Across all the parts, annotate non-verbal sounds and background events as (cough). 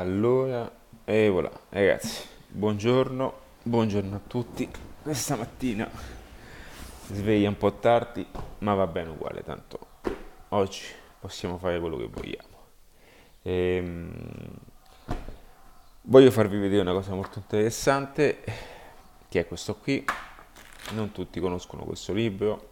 Allora, e voilà, ragazzi, buongiorno, buongiorno a tutti. Questa mattina sveglia un po' tardi, ma va bene uguale, tanto oggi possiamo fare quello che vogliamo. Ehm, voglio farvi vedere una cosa molto interessante, che è questo qui. Non tutti conoscono questo libro,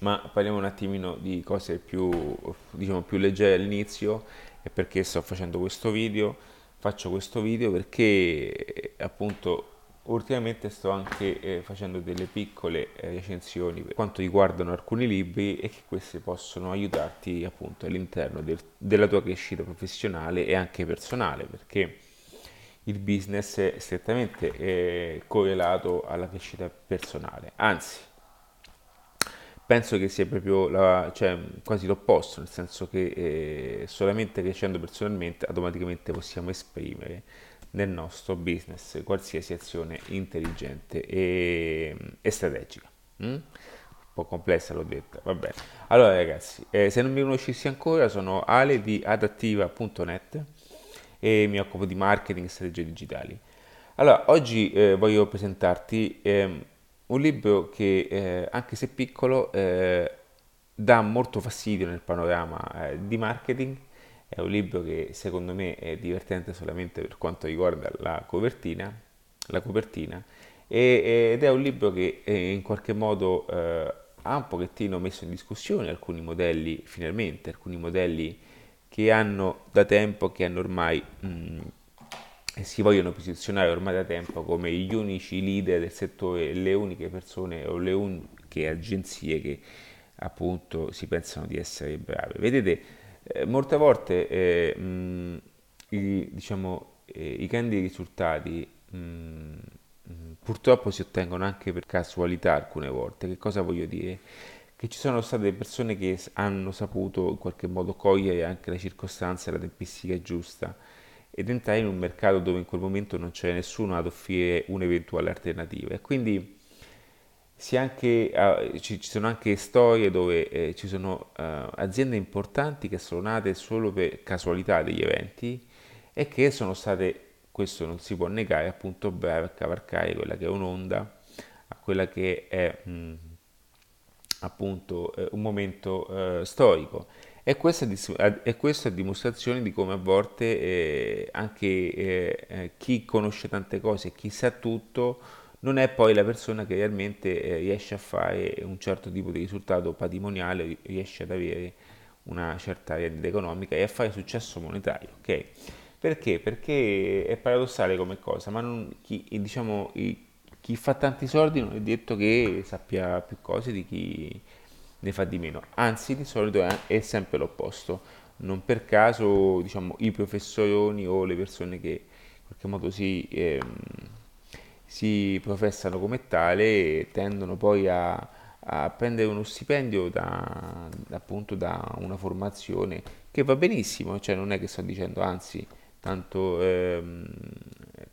ma parliamo un attimino di cose più, diciamo, più leggere all'inizio e perché sto facendo questo video. Faccio questo video perché appunto ultimamente sto anche eh, facendo delle piccole eh, recensioni per quanto riguardano alcuni libri e che queste possono aiutarti appunto all'interno del, della tua crescita professionale e anche personale perché il business è strettamente eh, correlato alla crescita personale anzi penso che sia proprio la, cioè, quasi l'opposto, nel senso che eh, solamente crescendo personalmente automaticamente possiamo esprimere nel nostro business qualsiasi azione intelligente e, e strategica. Mm? Un po' complessa l'ho detta, va bene. Allora ragazzi, eh, se non mi conoscissi ancora sono Ale di adattiva.net e mi occupo di marketing e strategie digitali. Allora, oggi eh, voglio presentarti ehm, un libro che, eh, anche se piccolo, eh, dà molto fastidio nel panorama eh, di marketing. È un libro che secondo me è divertente solamente per quanto riguarda la copertina, la copertina e, ed è un libro che eh, in qualche modo eh, ha un pochettino messo in discussione alcuni modelli, finalmente, alcuni modelli che hanno da tempo, che hanno ormai mh, mm, e si vogliono posizionare ormai da tempo come gli unici leader del settore, le uniche persone o le uniche agenzie che appunto si pensano di essere brave. Vedete, eh, molte volte eh, mh, i, diciamo, eh, i grandi risultati mh, purtroppo si ottengono anche per casualità alcune volte. Che cosa voglio dire? Che ci sono state persone che hanno saputo in qualche modo cogliere anche la circostanza e la tempistica giusta ed entrare in un mercato dove in quel momento non c'è nessuno ad offrire un'eventuale alternativa. E quindi anche, uh, ci, ci, sono anche storie dove eh, ci sono uh, aziende importanti che sono nate solo per casualità degli eventi e che sono state, questo non si può negare, appunto brave a cavalcare quella che è un'onda, a quella che è mh, mm, appunto eh, un momento eh, storico. E questa, è questa dimostrazione di come a volte eh, anche eh, eh, chi conosce tante cose chi sa tutto non è poi la persona che realmente eh, riesce a fare un certo tipo di risultato patrimoniale, riesce ad avere una certa rendita economica e a fare successo monetario. ok? Perché? Perché è paradossale come cosa, ma non, chi, diciamo, chi fa tanti soldi non è detto che sappia più cose di chi ne fa di meno, anzi di solito è, è sempre l'opposto, non per caso diciamo, i professori o le persone che in qualche modo si, ehm, si professano come tale tendono poi a, a prendere uno stipendio da, appunto da una formazione che va benissimo, cioè non è che sto dicendo anzi tanto, ehm,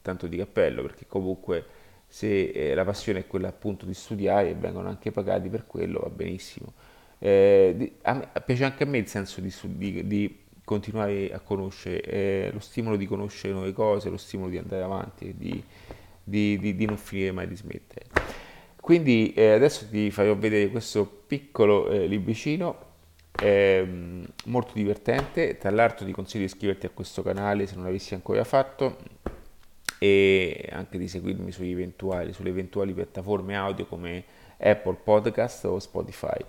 tanto di cappello perché comunque se eh, la passione è quella appunto di studiare e vengono anche pagati per quello, va benissimo. Eh, di, me, piace anche a me il senso di, di, di continuare a conoscere, eh, lo stimolo di conoscere nuove cose, lo stimolo di andare avanti, di, di non finire mai di smettere. Quindi eh, adesso ti farò vedere questo piccolo eh, libricino ehm, molto divertente. Tra l'altro ti consiglio di iscriverti a questo canale se non l'avessi ancora fatto e anche di seguirmi eventuali, sulle eventuali piattaforme audio come Apple Podcast o Spotify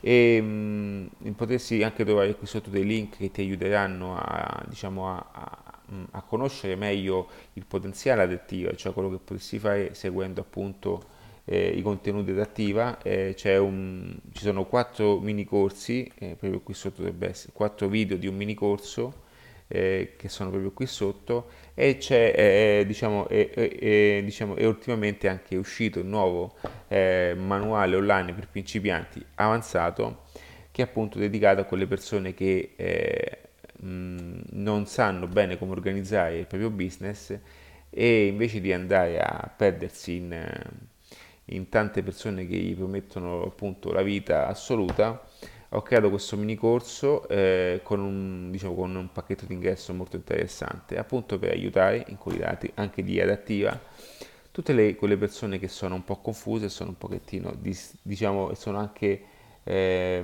e mh, mm, potresti anche trovare qui sotto dei link che ti aiuteranno a, diciamo, a, a, a conoscere meglio il potenziale adattivo, cioè quello che potresti fare seguendo appunto eh, i contenuti adattiva. Eh, un, ci sono quattro mini corsi, eh, proprio qui sotto dovrebbe essere quattro video di un mini corso eh, che sono proprio qui sotto e c'è eh, diciamo, e, diciamo, e ultimamente anche uscito il nuovo eh, manuale online per principianti avanzato che è appunto dedicato a quelle persone che eh, mh, non sanno bene come organizzare il proprio business e invece di andare a perdersi in, in tante persone che gli promettono appunto la vita assoluta ho creato questo mini corso eh, con, un, diciamo, con un pacchetto di ingresso molto interessante, appunto per aiutare in qualità anche di adattiva tutte le, quelle persone che sono un po' confuse, sono un pochettino, diciamo, sono anche eh,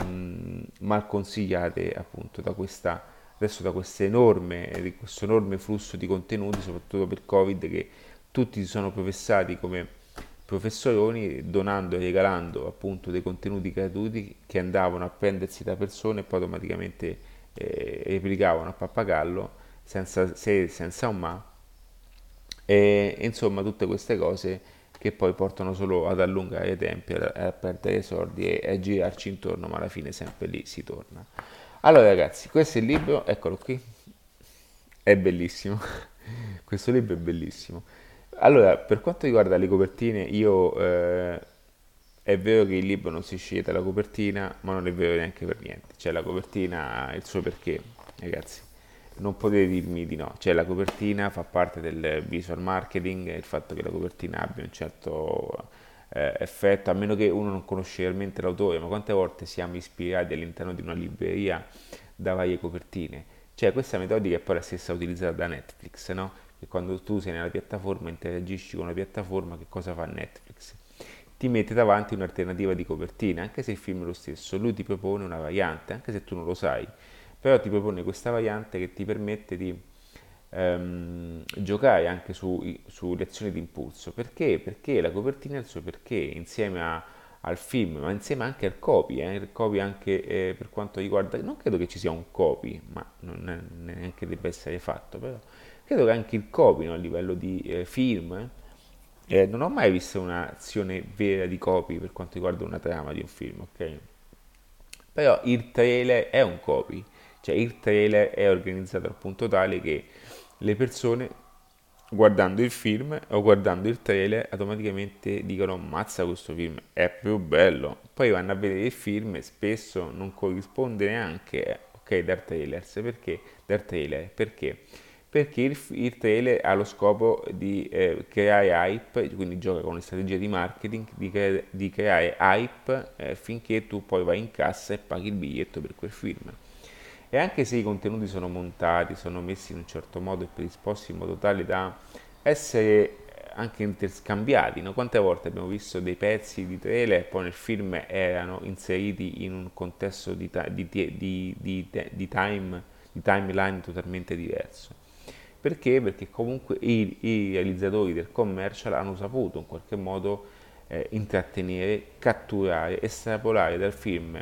mal consigliate appunto da questa, adesso da enorme, questo enorme flusso di contenuti, soprattutto per Covid, che tutti si sono professati come professoroni donando e regalando appunto dei contenuti gratuiti che andavano a prendersi da persone e poi automaticamente eh, replicavano a pappagallo senza se, senza un ma e insomma tutte queste cose che poi portano solo ad allungare i tempi, a, a perdere soldi e a girarci intorno, ma alla fine sempre lì si torna. Allora ragazzi, questo è il libro, eccolo qui, è bellissimo, (laughs) questo libro è bellissimo. Allora, per quanto riguarda le copertine, io eh, è vero che il libro non si sceglie dalla copertina, ma non è vero neanche per niente. Cioè la copertina ha il suo perché, ragazzi. Non potete dirmi di no. Cioè la copertina fa parte del visual marketing, il fatto che la copertina abbia un certo eh, effetto, a meno che uno non conosce realmente l'autore, ma quante volte siamo ispirati all'interno di una libreria da varie copertine? Cioè questa metodica è poi la stessa utilizzata da Netflix, no? Che quando tu sei nella piattaforma interagisci con la piattaforma, che cosa fa Netflix? Ti mette davanti un'alternativa di copertina, anche se il film è lo stesso, lui ti propone una variante, anche se tu non lo sai, però ti propone questa variante che ti permette di ehm, giocare anche su, su lezioni di impulso. Perché? Perché la copertina ha il suo perché, insieme a, al film, ma insieme anche al copy, eh, il copy anche eh, per quanto riguarda, non credo che ci sia un copy, ma non è, neanche debba essere fatto, però credo che anche il copy no, a livello di eh, film, eh, non ho mai visto un'azione vera di copy per quanto riguarda una trama di un film, ok? Però il trailer è un copy, cioè il trailer è organizzato al punto tale che le persone guardando il film o guardando il trailer automaticamente dicono mazza questo film è più bello. Poi vanno a vedere il film e spesso non corrisponde neanche ok dal trailer perché? Dal trailer perché perché il, il trailer ha lo scopo di eh, creare hype, quindi gioca con le strategie di marketing, di, cre- di creare hype eh, finché tu poi vai in cassa e paghi il biglietto per quel film. E anche se i contenuti sono montati, sono messi in un certo modo e predisposti in modo tale da essere anche interscambiati, no? quante volte abbiamo visto dei pezzi di trailer e poi nel film erano inseriti in un contesto di, ta- di, di, di time, timeline totalmente diverso perché? Perché comunque i, i realizzatori del commercial hanno saputo in qualche modo eh, intrattenere, catturare, estrapolare dal film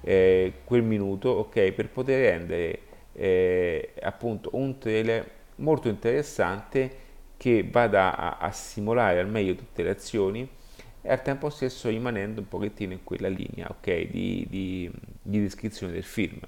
eh, quel minuto ok, per poter rendere eh, appunto un trailer molto interessante che vada a, a simulare al meglio tutte le azioni e al tempo stesso rimanendo un pochettino in quella linea ok, di, di, di descrizione del film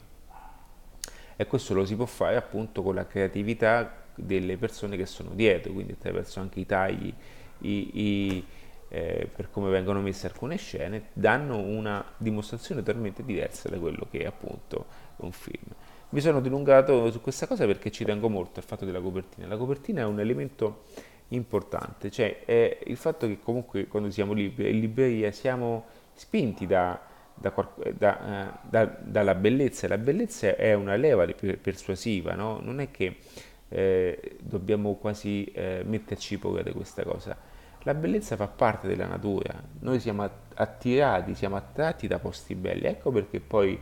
e questo lo si può fare appunto con la creatività delle persone che sono dietro, quindi attraverso anche i tagli, i, i, eh, per come vengono messe alcune scene, danno una dimostrazione totalmente diversa da quello che è appunto un film. Mi sono dilungato su questa cosa perché ci tengo molto al fatto della copertina. La copertina è un elemento importante, cioè è il fatto che comunque quando siamo liberi, in libreria siamo spinti da, da, eh, da, dalla bellezza. La bellezza è una leva persuasiva, no? non è che eh, dobbiamo quasi eh, metterci paura di questa cosa. La bellezza fa parte della natura, noi siamo attirati, siamo attratti da posti belli, ecco perché poi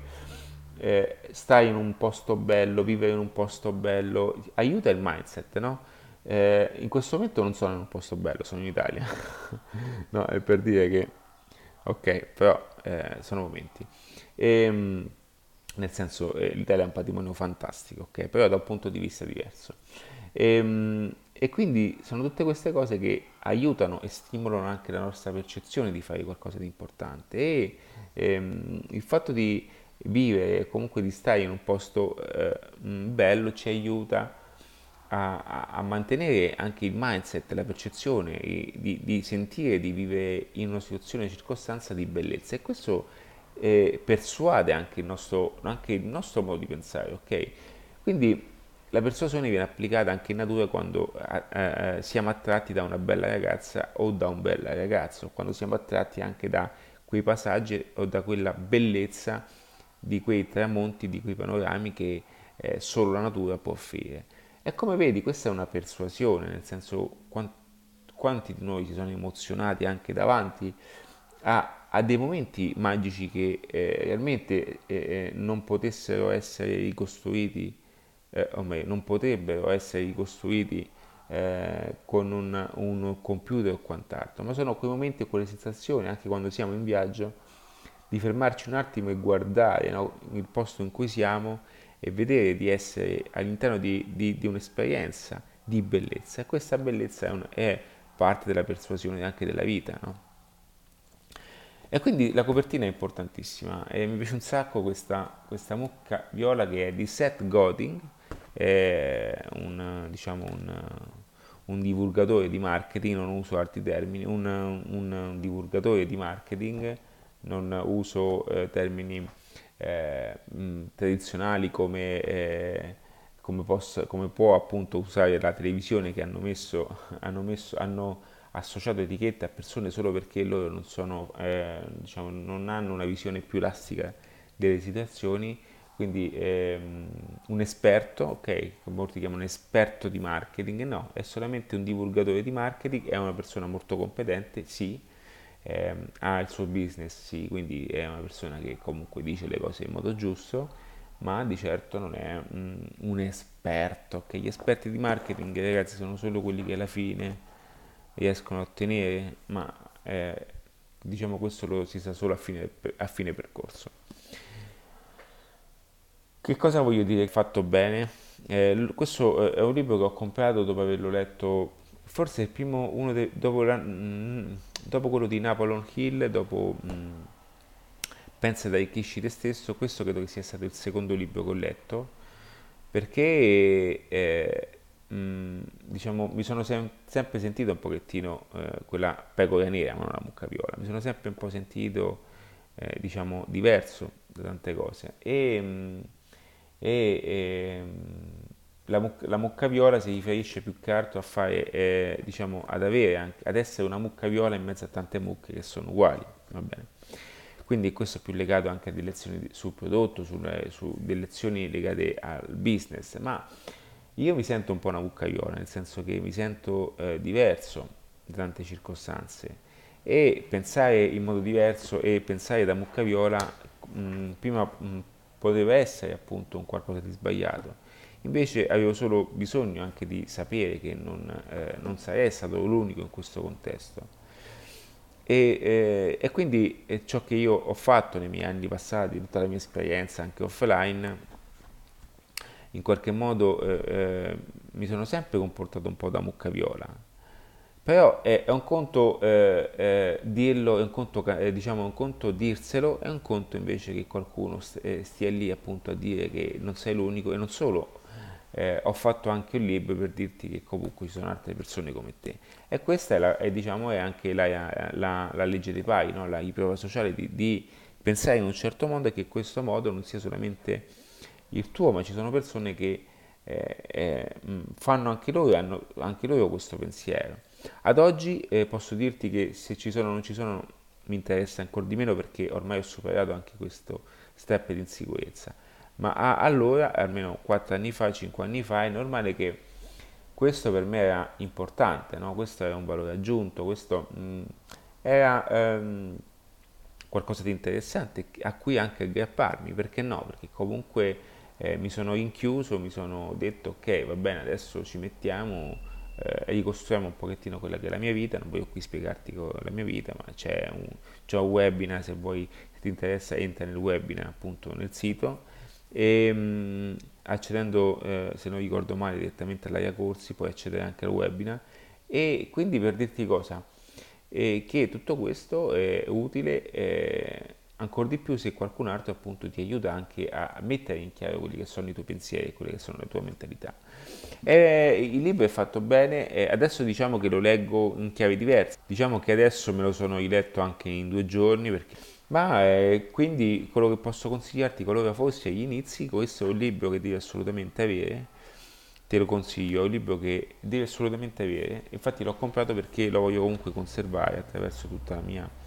eh, stare in un posto bello, vivere in un posto bello, aiuta il mindset, no? Eh, in questo momento non sono in un posto bello, sono in Italia, (laughs) no, è per dire che, ok, però eh, sono momenti. Ehm, nel senso eh, l'Italia è un patrimonio fantastico, ok? Però da un punto di vista diverso. E, ehm, e, quindi sono tutte queste cose che aiutano e stimolano anche la nostra percezione di fare qualcosa di importante e ehm, il fatto di vivere comunque di stare in un posto eh, bello ci aiuta a, a, mantenere anche il mindset, la percezione di, di sentire di vivere in una situazione, circostanza di bellezza e questo eh, persuade anche il, nostro, anche il nostro modo di pensare, ok? Quindi la persuasione viene applicata anche in natura quando eh, eh, siamo attratti da una bella ragazza o da un bel ragazzo, quando siamo attratti anche da quei passaggi o da quella bellezza di quei tramonti, di quei panorami che eh, solo la natura può offrire. E come vedi, questa è una persuasione, nel senso quanti di noi si sono emozionati anche davanti a, a dei momenti magici che eh, realmente eh, eh non potessero essere ricostruiti, eh, o meglio, non potrebbero essere ricostruiti eh, con un, un, computer o quant'altro, ma sono quei momenti e quelle sensazioni, anche quando siamo in viaggio, di fermarci un attimo e guardare no, il posto in cui siamo e vedere di essere all'interno di, di, di un'esperienza di bellezza. E questa bellezza è, un, è, parte della persuasione anche della vita. No? E quindi la copertina è importantissima e mi piace un sacco questa, questa mucca viola che è di Seth Godin, un, diciamo un, un divulgatore di marketing, non uso altri termini, un, un divulgatore di marketing, non uso eh, termini eh, mh, tradizionali come, eh, come, possa, come, può appunto usare la televisione che hanno, messo, hanno, messo, hanno associato etichette a persone solo perché loro non, sono, eh, diciamo, non hanno una visione più elastica delle situazioni quindi ehm, un esperto, ok, molti chiamano esperto di marketing, no, è solamente un divulgatore di marketing, è una persona molto competente, sì, ehm, ha il suo business, sì, quindi è una persona che comunque dice le cose in modo giusto, ma di certo non è un, un esperto, ok? Gli esperti di marketing, ragazzi, sono solo quelli che alla fine riescono a ottenere, ma eh, diciamo questo lo si sa solo a fine, a fine percorso. Che cosa voglio dire fatto bene? Eh, questo eh, è un libro che ho comprato dopo averlo letto, forse il primo, uno de, dopo, la, mm, dopo, quello di Napoleon Hill, dopo mh, mm, Pensa da Ikishi te stesso, questo credo che sia stato il secondo libro che ho letto, perché eh, mm, diciamo, mi sono sem- sempre sentito un pochettino eh, quella pecora nera, ma non la mucca viola, mi sono sempre un po' sentito eh, diciamo diverso da tante cose e e ehm, la, muc- la, mucca viola si riferisce più che altro a fare, eh, diciamo, ad avere anche, ad essere una mucca viola in mezzo a tante mucche che sono uguali, va bene? Quindi questo è più legato anche a delle lezioni sul prodotto, sulle, su delle lezioni legate al business, ma io mi sento un po' una mucca viola, nel senso che mi sento eh, diverso in tante circostanze e pensare in modo diverso e pensare da mucca viola mh, prima mh, poteva essere appunto un qualcosa di sbagliato. Invece avevo solo bisogno anche di sapere che non, eh, non sarei stato l'unico in questo contesto. E, eh, e quindi ciò che io ho fatto nei miei anni passati, tutta la mia esperienza anche offline, in qualche modo eh, eh, mi sono sempre comportato un po' da mucca viola, però è, è un conto eh, eh, dirlo, è un conto, diciamo, un conto dirselo, è un conto invece che qualcuno st- stia lì appunto a dire che non sei l'unico e non solo, eh, ho fatto anche un libro per dirti che comunque ci sono altre persone come te. E questa è, la, è, diciamo, è anche la, la, la, legge dei pari, no? la prova sociale di, di pensare in un certo modo e che questo modo non sia solamente il tuo, ma ci sono persone che eh, eh, fanno anche loro, hanno anche loro questo pensiero. Ad oggi eh, posso dirti che se ci sono o non ci sono mi interessa ancora di meno perché ormai ho superato anche questo step di insicurezza. Ma a, allora, almeno 4 anni fa, 5 anni fa, è normale che questo per me era importante, no? questo era un valore aggiunto, questo mh, mm, era ehm, qualcosa di interessante a cui anche aggrapparmi, perché no? Perché comunque eh, mi sono rinchiuso, mi sono detto ok, va bene, adesso ci mettiamo eh, ricostruiamo un pochettino quella che è la mia vita, non voglio qui spiegarti la mia vita, ma c'è un, c'è un webinar, se vuoi, se ti interessa entra nel webinar appunto nel sito. E mh, accedendo, eh, se non ricordo male, direttamente all'area corsi puoi accedere anche al webinar. E quindi per dirti cosa, eh, che tutto questo è utile eh, ancora di più se qualcun altro appunto ti aiuta anche a mettere in chiaro quelli che sono i tuoi pensieri, quelle che sono le tue mentalità. E il libro è fatto bene, e adesso diciamo che lo leggo in chiave diverse, diciamo che adesso me lo sono riletto anche in due giorni, perché... ma eh, quindi quello che posso consigliarti qualora fossi agli inizi, questo è un libro che devi assolutamente avere, te lo consiglio, è un libro che devi assolutamente avere, infatti l'ho comprato perché lo voglio comunque conservare attraverso tutta la mia,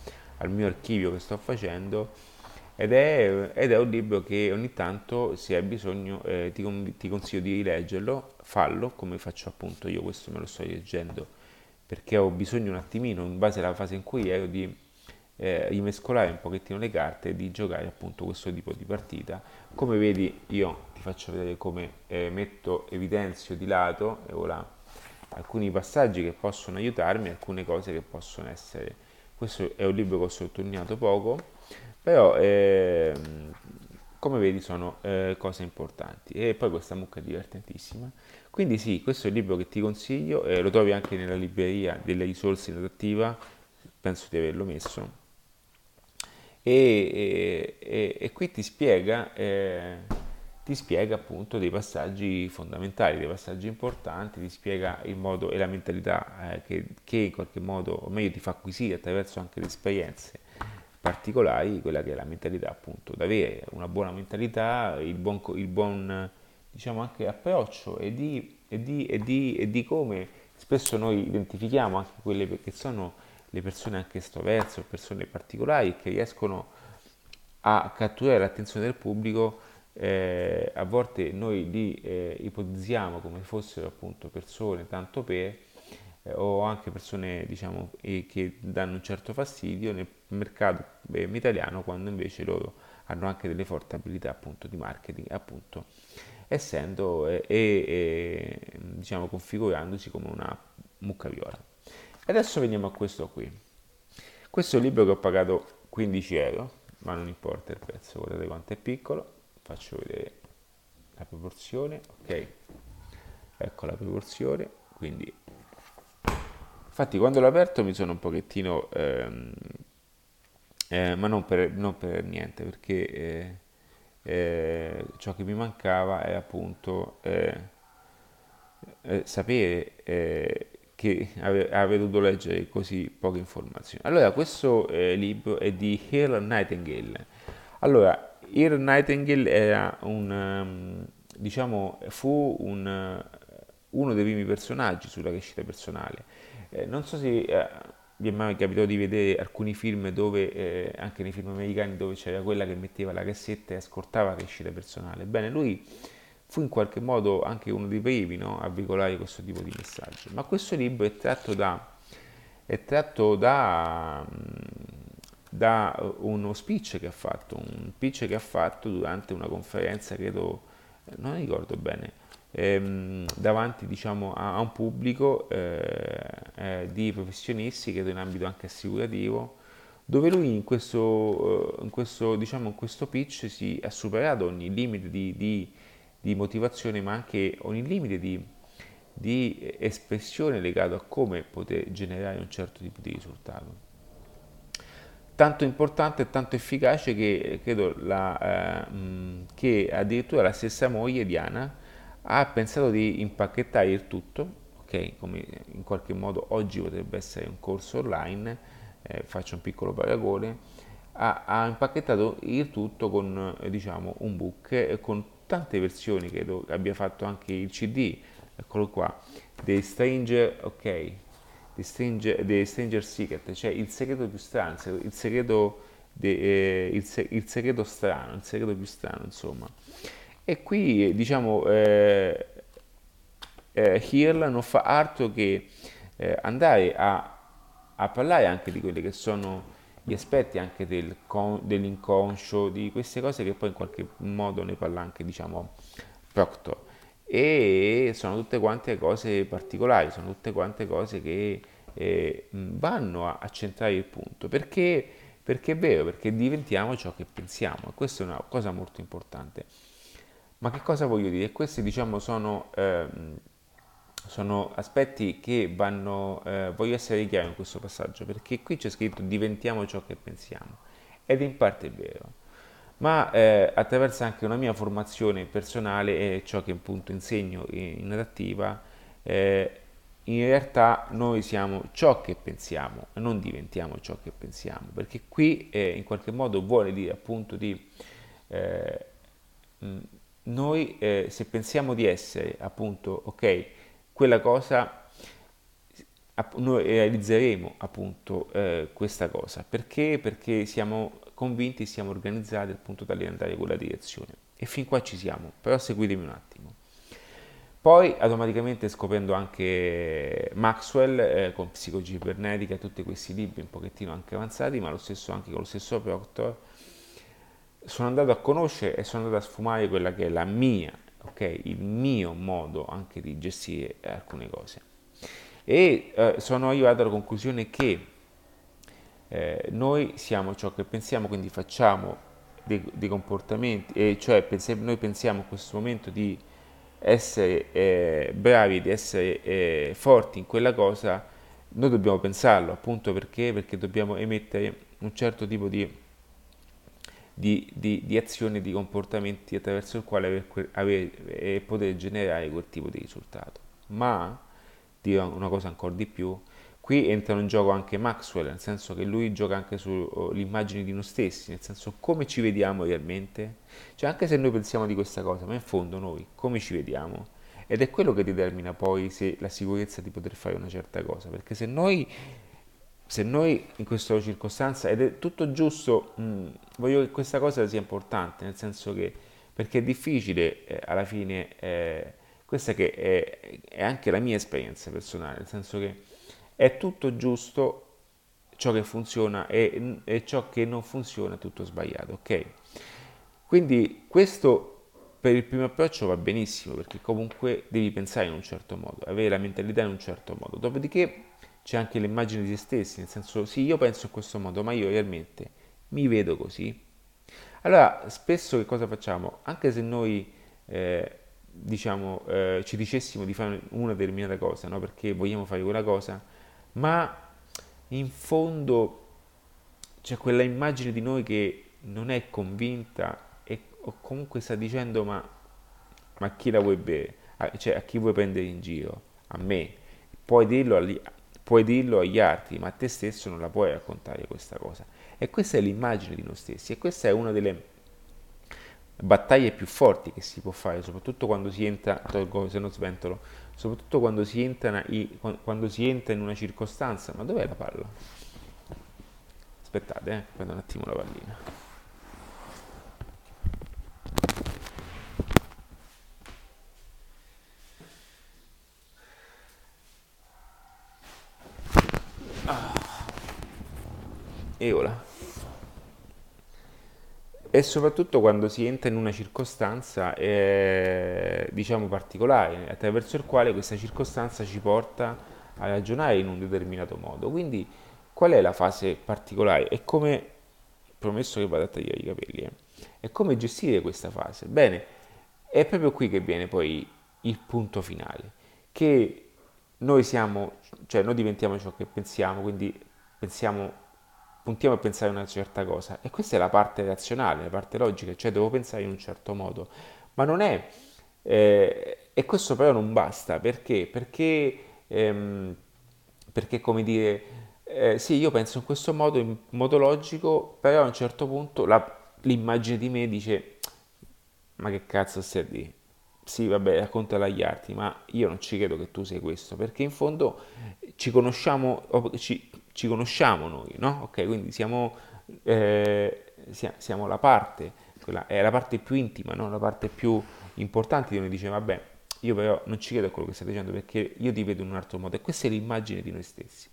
al mio archivio che sto facendo ed è, ed è, un libro che ogni tanto, se hai bisogno, eh, ti, ti, consiglio di leggerlo, fallo come faccio appunto io, questo me lo sto leggendo, perché ho bisogno un attimino, in base alla fase in cui ero, di eh, rimescolare un pochettino le carte e di giocare appunto questo tipo di partita. Come vedi io ti faccio vedere come eh, metto, evidenzio di lato, e ora alcuni passaggi che possono aiutarmi, alcune cose che possono essere... Questo è un libro che ho sottolineato poco, però eh, come vedi sono eh, cose importanti. E poi questa mucca è divertentissima. Quindi sì, questo è il libro che ti consiglio, eh, lo trovi anche nella libreria delle risorse adattiva, penso di averlo messo. E, e, e qui ti spiega eh, ti spiega appunto dei passaggi fondamentali, dei passaggi importanti, ti spiega il modo e la mentalità eh, che, che, in qualche modo, o meglio, ti fa acquisire attraverso anche le esperienze particolari, quella che è la mentalità appunto, da avere una buona mentalità, il buon, il buon diciamo anche approccio e di, e, di, e, di, e di come spesso noi identifichiamo anche quelle che sono le persone anche estroverse o persone particolari che riescono a catturare l'attenzione del pubblico eh, a volte noi li eh, ipotizziamo come fossero appunto persone tanto per eh, o anche persone diciamo che danno un certo fastidio nel mercato italiano quando invece loro hanno anche delle forti abilità appunto di marketing appunto essendo e, e diciamo configurandosi come una mucca viola. Adesso veniamo a questo qui. Questo è un libro che ho pagato 15 euro ma non importa il prezzo guardate quanto è piccolo faccio vedere la proporzione ok? Ecco la proporzione quindi infatti quando l'ho aperto mi sono un pochettino ehm, eh, ma non per, non per, niente perché eh, eh, ciò che mi mancava è appunto eh, eh, sapere eh, che avevo dovuto leggere così poche informazioni. Allora questo libro è di Hill Nightingale. Allora il Nightingale era un, um, diciamo, fu un, uh, uno dei primi personaggi sulla crescita personale. Eh, non so se eh, vi è mai capitato di vedere alcuni film dove, eh, anche nei film americani, dove c'era quella che metteva la cassetta e ascoltava la crescita personale. Bene, lui fu in qualche modo anche uno dei primi no, a veicolare questo tipo di messaggio. Ma questo libro è tratto da, è tratto da um, da eh, uno speech che ha fatto, un pitch che ha fatto durante una conferenza, credo, eh, non ricordo bene, ehm, davanti diciamo, a, a, un pubblico eh, eh, di professionisti, credo in ambito anche assicurativo, dove lui in questo, in questo, diciamo, in questo pitch si è superato ogni limite di, di, di motivazione, ma anche ogni limite di, di espressione legato a come poter generare un certo tipo di risultato tanto importante e tanto efficace che credo la, eh, che addirittura la stessa moglie Diana ha pensato di impacchettare il tutto, ok, come in qualche modo oggi potrebbe essere un corso online, eh, faccio un piccolo paragone, ha, ha impacchettato il tutto con eh, diciamo un book e con tante versioni, credo abbia fatto anche il CD, eccolo qua, The Stranger, ok, di Stranger, di Stranger Secret, cioè il segreto più strano, il segreto, de, eh, il, se, il segreto strano, il segreto più strano, insomma. E qui, diciamo, eh, eh, Hill non fa altro che eh, andare a, a, parlare anche di quelli che sono gli aspetti anche del, dell'inconscio, di queste cose che poi in qualche modo ne parla anche, diciamo, Proctor e sono tutte quante cose particolari, sono tutte quante cose che eh, vanno a, a, centrare il punto, perché, perché è vero, perché diventiamo ciò che pensiamo e questa è una cosa molto importante. Ma che cosa voglio dire? Questi diciamo sono, eh, sono aspetti che vanno, eh, voglio essere chiaro in questo passaggio, perché qui c'è scritto diventiamo ciò che pensiamo ed in parte è vero ma eh, attraverso anche una mia formazione personale e ciò che appunto insegno in adattiva, eh, in realtà noi siamo ciò che pensiamo non diventiamo ciò che pensiamo, perché qui eh, in qualche modo vuole dire appunto di eh, noi eh, se pensiamo di essere appunto ok, quella cosa noi realizzeremo appunto eh, questa cosa perché? Perché siamo convinti, siamo organizzati al punto tale di andare in quella direzione. E fin qua ci siamo, però seguitemi un attimo. Poi automaticamente scoprendo anche Maxwell eh, con psicologia cibernetica tutti questi libri un pochettino anche avanzati, ma lo stesso anche con lo stesso Proctor, sono andato a conoscere e sono andato a sfumare quella che è la mia, ok, il mio modo anche di gestire alcune cose. E eh, sono arrivato alla conclusione che eh, noi siamo ciò che pensiamo, quindi facciamo dei, dei comportamenti, e cioè pensiamo, noi pensiamo in questo momento di essere eh, bravi, di essere eh, forti in quella cosa, noi dobbiamo pensarlo, appunto perché? Perché dobbiamo emettere un certo tipo di, di, di, di azioni, di comportamenti attraverso il quale aver, aver, eh, poter generare quel tipo di risultato. Ma, dirò una cosa ancora di più, Qui entra in gioco anche Maxwell, nel senso che lui gioca anche sull'immagine di noi stessi, nel senso come ci vediamo realmente. Cioè anche se noi pensiamo di questa cosa, ma in fondo noi come ci vediamo? Ed è quello che determina poi se la sicurezza di poter fare una certa cosa, perché se noi, se noi in questa circostanza, ed è tutto giusto, mh, mm, voglio che questa cosa sia importante, nel senso che perché è difficile eh, alla fine, eh, questa che è, è anche la mia esperienza personale, nel senso che è tutto giusto ciò che funziona e, e ciò che non funziona è tutto sbagliato, ok? Quindi questo per il primo approccio va benissimo perché comunque devi pensare in un certo modo, avere la mentalità in un certo modo. Dopodiché c'è anche l'immagine di se stessi, nel senso sì, io penso in questo modo, ma io realmente mi vedo così. Allora, spesso che cosa facciamo? Anche se noi eh, diciamo eh, ci dicessimo di fare una determinata cosa, no? perché vogliamo fare quella cosa, ma in fondo c'è quella immagine di noi che non è convinta e o comunque sta dicendo ma, ma chi la vuoi bere? Cioè a chi vuoi prendere in giro? A me. Puoi dirlo, agli, puoi dirlo agli altri, ma a te stesso non la puoi raccontare questa cosa. E questa è l'immagine di noi stessi e questa è una delle battaglie più forti che si può fare, soprattutto quando si entra, tolgo se non sventolo, soprattutto quando si, entra, quando si entra in una circostanza. Ma dov'è la palla? Aspettate, eh, prendo un attimo la pallina. Ah. E ora soprattutto quando si entra in una circostanza eh, diciamo particolare attraverso il quale questa circostanza ci porta a ragionare in un determinato modo. Quindi qual è la fase particolare? E come promesso che vado a tagliare i capelli eh, come gestire questa fase? Bene è proprio qui che viene poi il punto finale che noi siamo cioè noi diventiamo ciò che pensiamo quindi pensiamo puntiamo a pensare una certa cosa e questa è la parte razionale, la parte logica, cioè devo pensare in un certo modo, ma non è, eh, e questo però non basta, perché? Perché, ehm, perché come dire, eh, sì, io penso in questo modo, in modo logico, però a un certo punto la, l'immagine di me dice, ma che cazzo stai a dire? Sì, vabbè, raccontala agli altri, ma io non ci credo che tu sei questo, perché in fondo ci conosciamo, ci, ci conosciamo noi, no? Ok, quindi siamo, eh, siamo la parte, quella, è la parte più intima, no? la parte più importante di noi dice, vabbè, io però non ci credo a quello che stai dicendo perché io ti vedo in un altro modo e questa è l'immagine di noi stessi.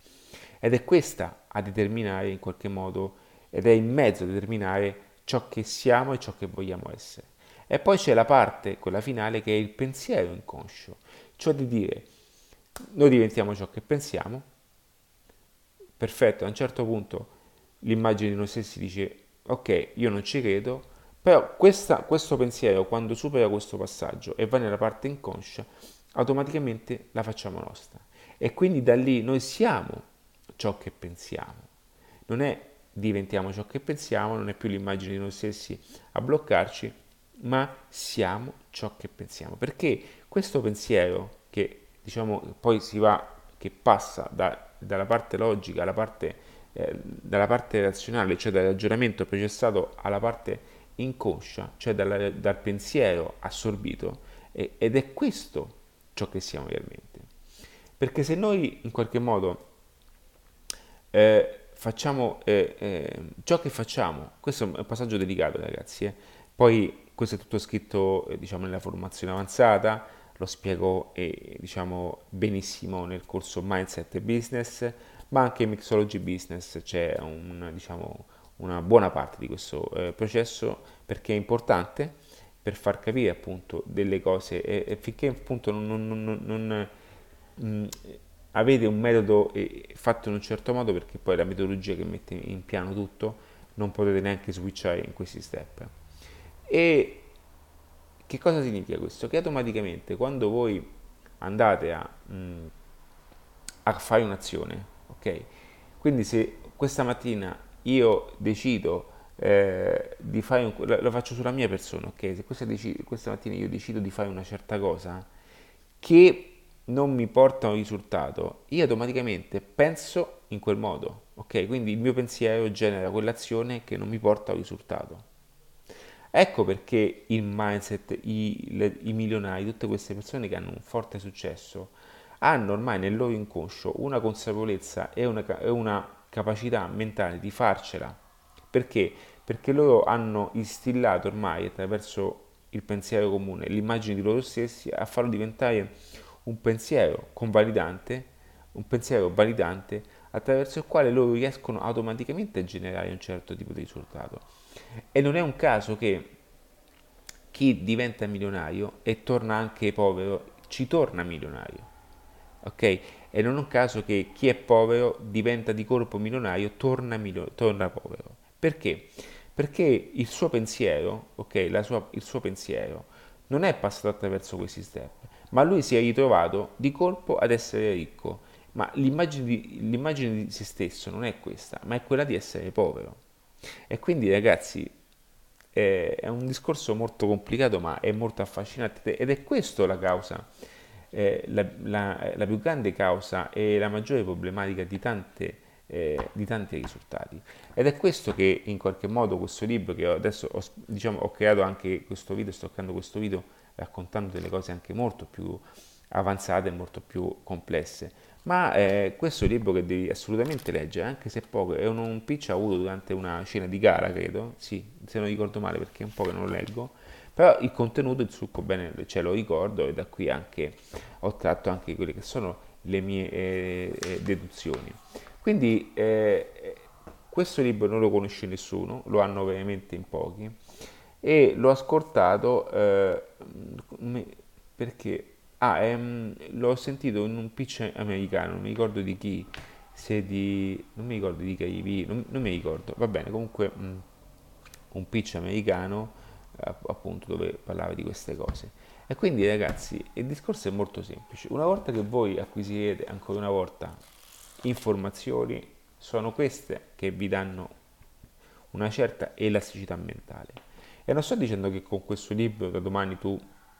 Ed è questa a determinare in qualche modo, ed è il mezzo a determinare ciò che siamo e ciò che vogliamo essere. E poi c'è la parte, quella finale, che è il pensiero inconscio, cioè di dire, noi diventiamo ciò che pensiamo, perfetto, a un certo punto l'immagine di noi stessi dice ok, io non ci credo, però questa, questo pensiero quando supera questo passaggio e va nella parte inconscia, automaticamente la facciamo nostra. E quindi da lì noi siamo ciò che pensiamo. Non è diventiamo ciò che pensiamo, non è più l'immagine di noi stessi a bloccarci, ma siamo ciò che pensiamo. Perché questo pensiero che diciamo poi si va, che passa da dalla parte logica alla parte, eh, dalla parte razionale, cioè dal ragionamento processato alla parte inconscia, cioè dalla, dal pensiero assorbito, e, ed è questo ciò che siamo realmente. Perché se noi in qualche modo eh, facciamo eh, eh, ciò che facciamo. Questo è un passaggio delicato, ragazzi. Eh. Poi questo è tutto scritto, eh, diciamo, nella formazione avanzata, lo spiego eh, diciamo, benissimo nel corso Mindset Business, ma anche in Mixology Business c'è un, diciamo, una buona parte di questo eh, processo perché è importante per far capire appunto delle cose e, e finché appunto non, non, non, non mh, mm, avete un metodo fatto in un certo modo perché poi la metodologia che mette in piano tutto non potete neanche switchare in questi step. E che cosa significa questo? che automaticamente quando voi andate a, mh, mm, a fare un'azione ok quindi se questa mattina io decido eh, di fare un, lo faccio sulla mia persona ok se questa, questa mattina io decido di fare una certa cosa che non mi porta a un risultato, io automaticamente penso in quel modo, ok? Quindi il mio pensiero genera quell'azione che non mi porta a un risultato. Ecco perché il mindset, i, le, i milionari, tutte queste persone che hanno un forte successo, hanno ormai nel loro inconscio una consapevolezza e una, e una capacità mentale di farcela. Perché? Perché loro hanno instillato ormai attraverso il pensiero comune l'immagine di loro stessi a farlo diventare un pensiero convalidante, un pensiero validante attraverso il quale loro riescono automaticamente a generare un certo tipo di risultato. E non è un caso che chi diventa milionario e torna anche povero, ci torna milionario. Ok? E non è un caso che chi è povero diventa di colpo milionario, torna, milio- torna povero. Perché? Perché il suo pensiero, ok, sua, il suo pensiero non è passato attraverso questi step, ma lui si è ritrovato di colpo ad essere ricco. Ma l'immagine di, l'immagine di se stesso non è questa, ma è quella di essere povero. E quindi ragazzi è, un discorso molto complicato ma è molto affascinante ed è questa la causa, eh, la, la, la, più grande causa e la maggiore problematica di, tante, eh, di tanti risultati. Ed è questo che in qualche modo questo libro che adesso ho, diciamo, ho creato anche questo video, sto creando questo video raccontando delle cose anche molto più avanzate e molto più complesse. Ma eh, questo è un libro che devi assolutamente leggere, anche se poco, è un, un pitch avuto durante una scena di gara, credo, sì, se non ricordo male perché è un po' che non lo leggo, però il contenuto, il succo bene ce lo ricordo e da qui anche ho tratto anche quelle che sono le mie eh, eh, deduzioni. Quindi eh, questo libro non lo conosce nessuno, lo hanno veramente in pochi e l'ho ascoltato eh, perché ah, ehm, l'ho sentito in un pitch americano, non mi ricordo di chi, se di non mi ricordo di KV, non, non mi ricordo, va bene, comunque mh, mm, un pitch americano appunto dove parlava di queste cose. E quindi ragazzi, il discorso è molto semplice. Una volta che voi acquisirete ancora una volta informazioni, sono queste che vi danno una certa elasticità mentale. E non sto dicendo che con questo libro da domani tu,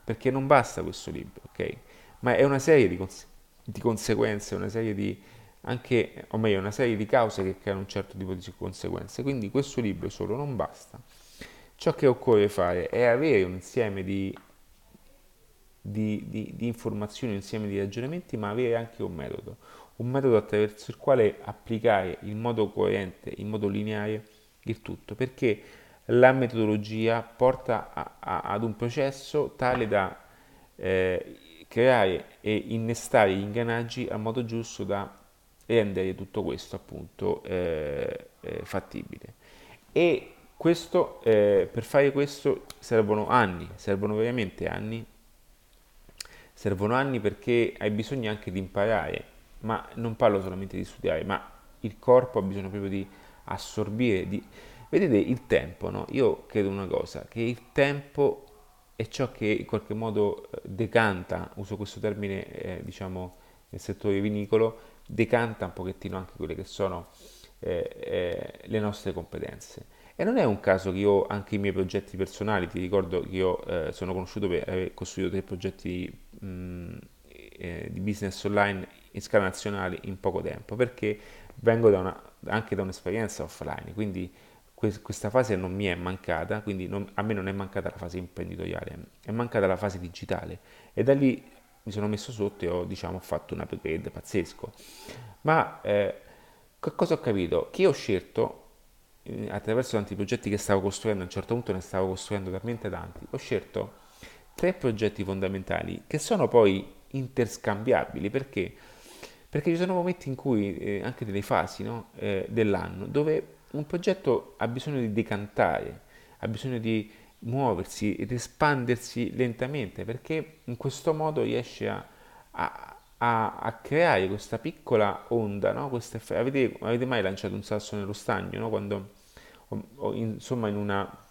perché non basta questo libro, ok? Ma è una serie di, cons- di conseguenze, una serie di anche, o meglio, una serie di cause che creano un certo tipo di conseguenze. Quindi questo libro solo non basta. Ciò che occorre fare è avere un insieme di, di, di, di informazioni, un insieme di ragionamenti, ma avere anche un metodo. Un metodo attraverso il quale applicare in modo coerente, in modo lineare il tutto. Perché la metodologia porta a, a, ad un processo tale da eh, creare e innestare gli ingranaggi al modo giusto da rendere tutto questo appunto eh, eh, fattibile. E questo, eh, per fare questo servono anni, servono veramente anni, servono anni perché hai bisogno anche di imparare, ma non parlo solamente di studiare, ma il corpo ha bisogno proprio di assorbire, di, Vedete il tempo, no? Io credo una cosa, che il tempo è ciò che in qualche modo eh, decanta, uso questo termine eh, diciamo nel settore vinicolo, decanta un pochettino anche quelle che sono eh, eh, le nostre competenze. E non è un caso che io anche i miei progetti personali, ti ricordo che io eh, sono conosciuto per aver costruito tre progetti mh, mm, eh, di business online in scala nazionale in poco tempo, perché vengo da una, anche da un'esperienza offline, quindi questa fase non mi è mancata, quindi non, a me non è mancata la fase imprenditoriale, è mancata la fase digitale e da lì mi sono messo sotto e ho diciamo, fatto un upgrade pazzesco. Ma eh, cosa ho capito? Che ho scelto, eh, attraverso tanti progetti che stavo costruendo, a un certo punto ne stavo costruendo talmente tanti, ho scelto tre progetti fondamentali che sono poi interscambiabili perché? Perché ci sono momenti in cui, eh, anche delle fasi no? eh, dell'anno, dove un progetto ha bisogno di decantare, ha bisogno di muoversi ed espandersi lentamente perché in questo modo riesce a, a, a, a creare questa piccola onda, no? Queste, avete, avete, mai lanciato un sasso nello stagno? No? Quando, o, o in, insomma in una,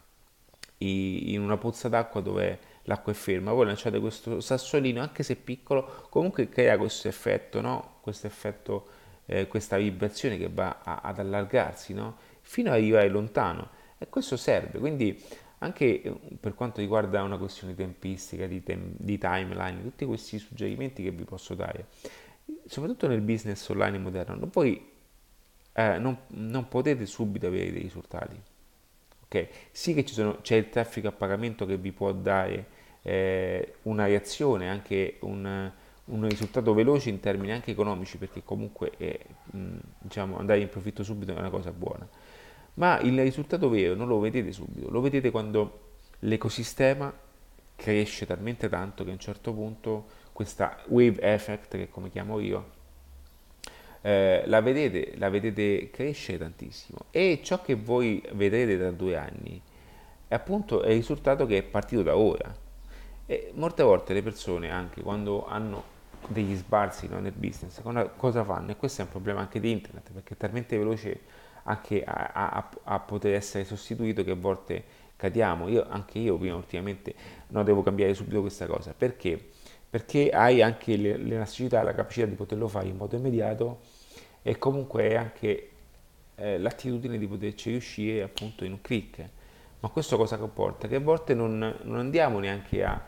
in una pozza d'acqua dove l'acqua è ferma, voi lanciate questo sassolino, anche se piccolo, comunque crea questo effetto, no? questo effetto eh, questa vibrazione che va a, ad allargarsi no? Fino ad arrivare lontano e questo serve, quindi anche eh, per quanto riguarda una questione tempistica, di, tem- di timeline, tutti questi suggerimenti che vi posso dare, soprattutto nel business online moderno, non, poi, eh, non, non potete subito avere dei risultati. Okay? Sì che sono, c'è il traffico a pagamento che vi può dare eh, una reazione, anche un, un, risultato veloce in termini anche economici, perché comunque mh, diciamo, andare in profitto subito è una cosa buona ma il risultato vero non lo vedete subito, lo vedete quando l'ecosistema cresce talmente tanto che a un certo punto questa wave effect, che come chiamo io, eh, la, vedete, la vedete crescere tantissimo e ciò che voi vedrete tra due anni è appunto il risultato che è partito da ora. E molte volte le persone, anche quando hanno degli sbalzi no, nel business, cosa fanno? E questo è un problema anche di internet, perché è talmente veloce anche a, a, a, poter essere sostituito che a volte cadiamo. Io, anche io prima ultimamente no, devo cambiare subito questa cosa. Perché? Perché hai anche l'elasticità, la capacità di poterlo fare in modo immediato e comunque anche eh, l'attitudine di poterci riuscire appunto in un click. Ma questo cosa comporta? Che a volte non, non andiamo neanche a,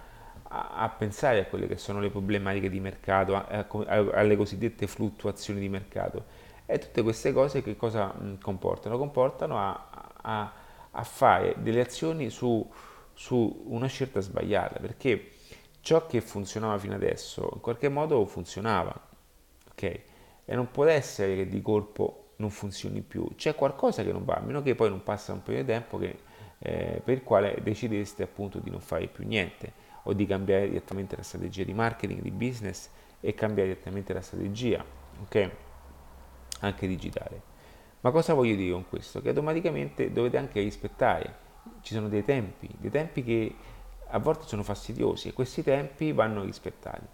a, a, pensare a quelle che sono le problematiche di mercato, a, alle cosiddette fluttuazioni di mercato e tutte queste cose che cosa comportano? Comportano a, a, a fare delle azioni su, su, una scelta sbagliata, perché ciò che funzionava fino adesso in qualche modo funzionava, ok? E non può essere che di colpo non funzioni più, c'è qualcosa che non va, a meno che poi non passa un periodo di tempo che, eh, per il quale decideste appunto di non fare più niente o di cambiare direttamente la strategia di marketing, di business e cambiare direttamente la strategia, ok? Anche digitale. Ma cosa voglio dire con questo? Che automaticamente dovete anche rispettare, ci sono dei tempi, dei tempi che a volte sono fastidiosi e questi tempi vanno rispettati.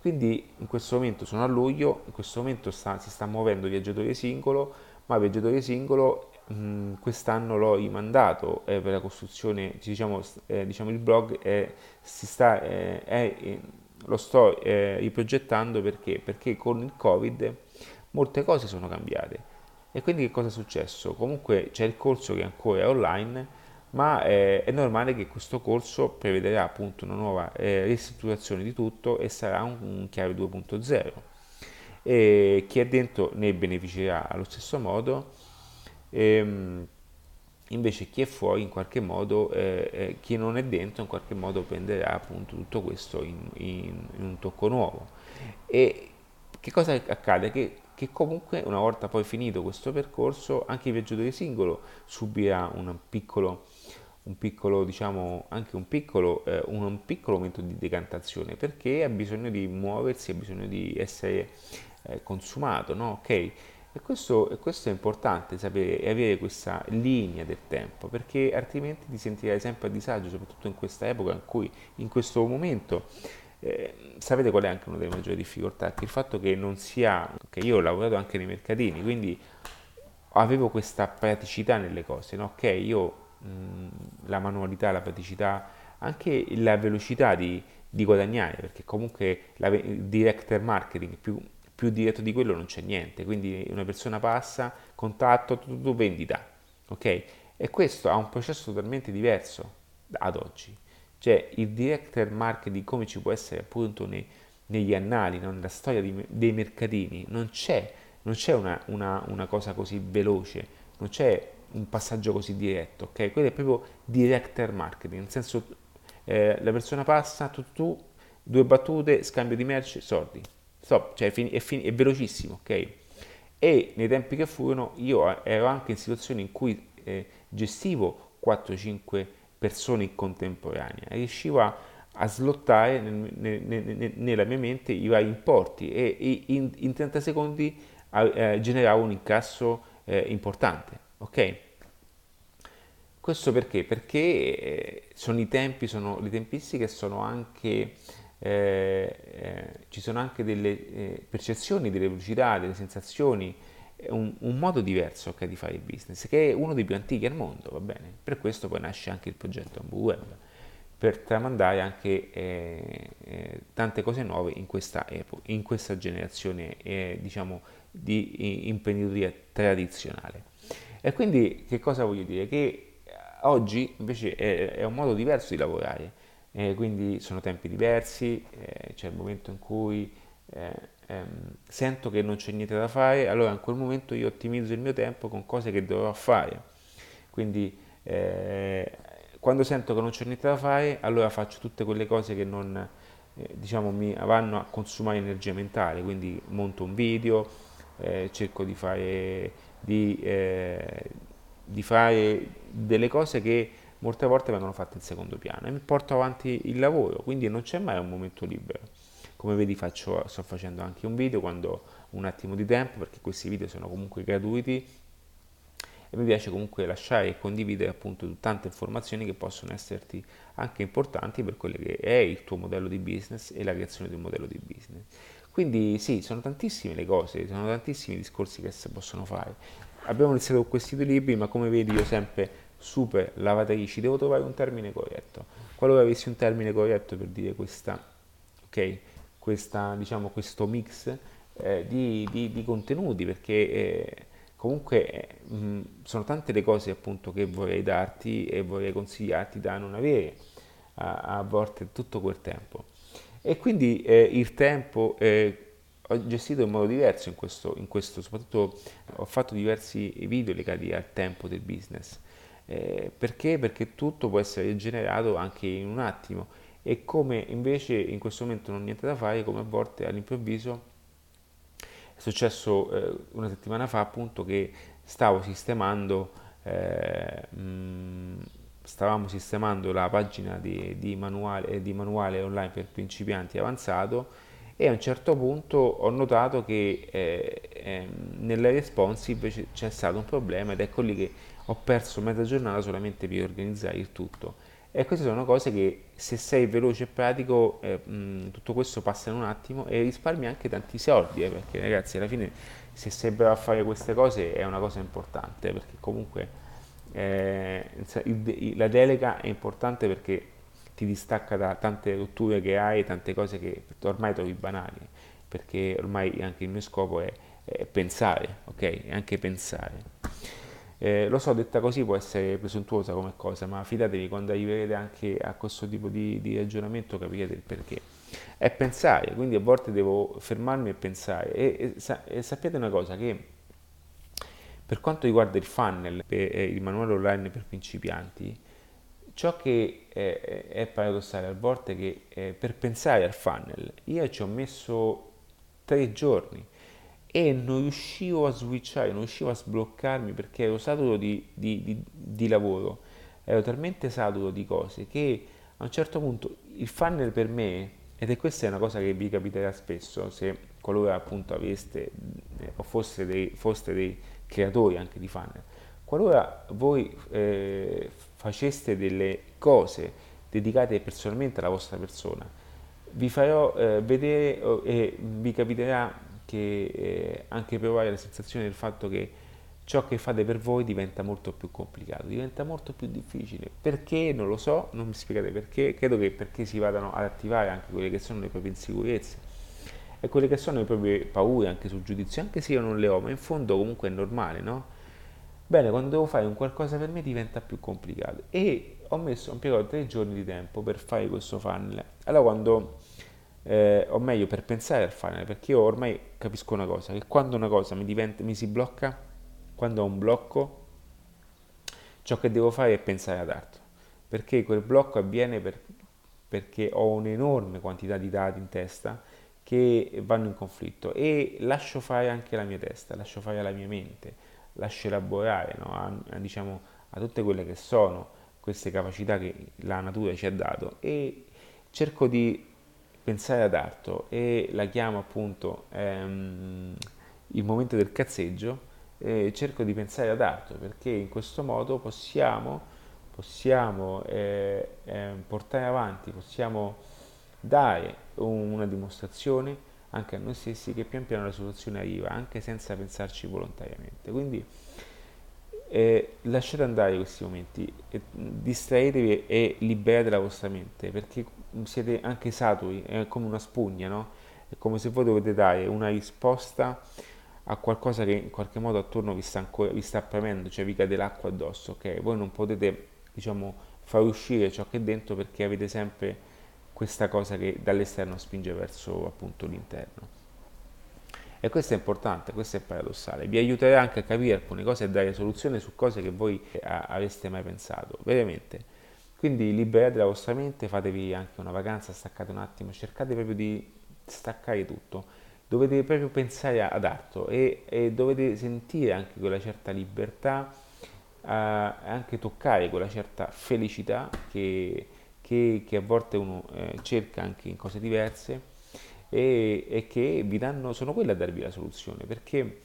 Quindi in questo momento sono a luglio, in questo momento sta, si sta muovendo viaggiatore singolo, ma viaggiatore singolo mh, quest'anno l'ho rimandato eh, per la costruzione, diciamo, eh, diciamo il blog è, sta, eh, lo sto eh, riprogettando perché? Perché con il Covid molte cose sono cambiate. E quindi che cosa è successo? Comunque c'è il corso che ancora è online, ma è, è normale che questo corso prevederà appunto una nuova eh, ristrutturazione di tutto e sarà un, un chiave 2.0. E chi è dentro ne beneficerà allo stesso modo. Ehm, invece chi è fuori in qualche modo, eh, eh, chi non è dentro in qualche modo prenderà appunto tutto questo in, in, in un tocco nuovo. E che cosa accade? Che che comunque una volta poi finito questo percorso anche il viaggiatore singolo subirà un piccolo, un piccolo diciamo anche un piccolo, eh, un piccolo momento di decantazione perché ha bisogno di muoversi, ha bisogno di essere eh, consumato, no? ok? E questo, e questo, è importante sapere e avere questa linea del tempo perché altrimenti ti sentirai sempre a disagio, soprattutto in questa epoca in cui in questo momento eh, sapete qual è anche una delle maggiori difficoltà? Che il fatto che non sia, che io ho lavorato anche nei mercatini, quindi avevo questa praticità nelle cose, no? ok, io mh, la manualità, la praticità, anche la velocità di, di guadagnare, perché comunque la, il director marketing più, più, diretto di quello non c'è niente, quindi una persona passa, contatto, tu, tu vendita, ok? E questo ha un processo totalmente diverso ad oggi. Cioè il director marketing come ci può essere appunto nei, negli annali, no? nella storia di, dei mercatini, non c'è, non c'è una, una, una, cosa così veloce, non c'è un passaggio così diretto, ok? Quello è proprio director marketing, nel senso eh, la persona passa, tu, tu, due battute, scambio di merce, soldi, stop, cioè è, fin- è, fin- è velocissimo, ok? e nei tempi che furono io ero anche in situazioni in cui eh, gestivo 4-5 persone in contemporanea riuscivo a, a slottare nel, nel, nel, nella mia mente i vari importi e, e in, in, 30 secondi eh, generavo un incasso eh, importante. Ok? Questo perché? Perché eh, sono i tempi, sono le tempistiche, sono anche, eh, eh, ci sono anche delle eh, percezioni, delle velocità, delle sensazioni, un, un, modo diverso okay, di fare il business, che è uno dei più antichi al mondo, va bene? Per questo poi nasce anche il progetto Ambu Web, per tramandare anche eh, eh, tante cose nuove in questa epoca, in questa generazione, diciamo, di imprenditoria tradizionale. E quindi che cosa voglio dire? Che Oggi invece è, è un modo diverso di lavorare, eh, quindi sono tempi diversi, eh, c'è il momento in cui eh, ehm, sento che non c'è niente da fare, allora in quel momento io ottimizzo il mio tempo con cose che dovrò fare. Quindi eh, quando sento che non c'è niente da fare, allora faccio tutte quelle cose che non eh, diciamo, mi vanno a consumare energia mentale, quindi monto un video, eh, cerco di fare di, di fare delle cose che molte volte vengono fatte in secondo piano e mi porto avanti il lavoro, quindi non c'è mai un momento libero. Come vedi faccio, sto facendo anche un video quando ho un attimo di tempo perché questi video sono comunque gratuiti e mi piace comunque lasciare e condividere appunto tante informazioni che possono esserti anche importanti per quello che è il tuo modello di business e la creazione di un modello di business. Quindi sì, sono tantissime le cose, sono tantissimi i discorsi che si possono fare abbiamo iniziato con questi due libri, ma come vedi io sempre super lavatrici, devo trovare un termine corretto. Qualora avessi un termine corretto per dire questa, ok, questa, diciamo, questo mix eh, di, di, di, contenuti, perché eh, comunque eh, mh, sono tante le cose appunto che vorrei darti e vorrei consigliarti da non avere a, a volte tutto quel tempo. E quindi eh, il tempo eh, ho gestito in modo diverso in questo, in questo, soprattutto ho fatto diversi video legati al tempo del business. Eh, perché? Perché tutto può essere generato anche in un attimo e come invece in questo momento non ho niente da fare, come a volte all'improvviso è successo eh, una settimana fa appunto che stavo sistemando eh, mh, stavamo sistemando la pagina di, di, manuale, di manuale online per principianti avanzato e a un certo punto ho notato che eh, eh, nelle responsive c'è stato un problema ed ecco lì che ho perso mezza giornata solamente per organizzare il tutto. E queste sono cose che se sei veloce e pratico eh, mh, tutto questo passa in un attimo e risparmi anche tanti soldi, eh, perché ragazzi alla fine se sei bravo a fare queste cose è una cosa importante, perché comunque eh, la delega è importante perché ti distacca da tante rotture che hai, tante cose che ormai trovi banali, perché ormai anche il mio scopo è, è pensare, ok? È anche pensare. Eh, lo so, detta così può essere presuntuosa come cosa, ma fidatevi, quando arriverete anche a questo tipo di, di ragionamento capirete il perché. È pensare, quindi a volte devo fermarmi e pensare. E, e, e sappiate una cosa, che per quanto riguarda il funnel, eh, il manuale online per principianti, Ciò che è, è paradossale a volte è che eh, per pensare al funnel io ci ho messo tre giorni e non riuscivo a switchare, non riuscivo a sbloccarmi perché ero saturo di, di, di, di lavoro, ero talmente saturo di cose che a un certo punto il funnel per me, ed è questa è una cosa che vi capiterà spesso, se qualora appunto aveste eh, o foste dei, foste dei creatori anche di funnel, qualora voi eh, faceste delle cose dedicate personalmente alla vostra persona, vi farò eh, vedere oh, e vi capiterà che eh, anche provare la sensazione del fatto che ciò che fate per voi diventa molto più complicato, diventa molto più difficile. Perché? Non lo so, non mi spiegate perché, credo che perché si vadano ad attivare anche quelle che sono le proprie insicurezze e quelle che sono le proprie paure anche sul giudizio, anche se io non le ho, ma in fondo comunque è normale, no? Bene, quando devo fare un qualcosa per me diventa più complicato e ho messo, ho impiegato tre giorni di tempo per fare questo funnel. Allora quando, eh, o meglio per pensare al funnel, perché io ormai capisco una cosa, che quando una cosa mi, diventa, mi si blocca, quando ho un blocco, ciò che devo fare è pensare ad altro, perché quel blocco avviene per, perché ho un'enorme quantità di dati in testa che vanno in conflitto e lascio fare anche la mia testa, lascio fare la mia mente, lascio elaborare no? a, a, diciamo, a tutte quelle che sono queste capacità che la natura ci ha dato e cerco di pensare ad altro e la chiamo appunto ehm, il momento del cazzeggio e cerco di pensare ad altro perché in questo modo possiamo, possiamo eh, eh, portare avanti, possiamo dare una dimostrazione anche a noi stessi che pian piano la soluzione arriva anche senza pensarci volontariamente. Quindi eh, lasciate andare questi momenti, eh, distraetevi e liberate la vostra mente perché siete anche saturi, è come una spugna, no? È come se voi dovete dare una risposta a qualcosa che in qualche modo attorno vi sta, ancora, vi sta premendo, cioè vi cade l'acqua addosso, ok? Voi non potete, diciamo, far uscire ciò che è dentro perché avete sempre questa cosa che dall'esterno spinge verso appunto l'interno. E questo è importante, questo è paradossale. Vi aiuterà anche a capire alcune cose e dare soluzioni su cose che voi eh, avreste mai pensato, veramente. Quindi liberate la vostra mente, fatevi anche una vacanza, staccate un attimo, cercate proprio di staccare tutto. Dovete proprio pensare ad altro e, e dovete sentire anche quella certa libertà, eh, anche toccare quella certa felicità che, che, che a volte uno eh, cerca anche in cose diverse e, e che vi danno, sono quelle a darvi la soluzione, perché,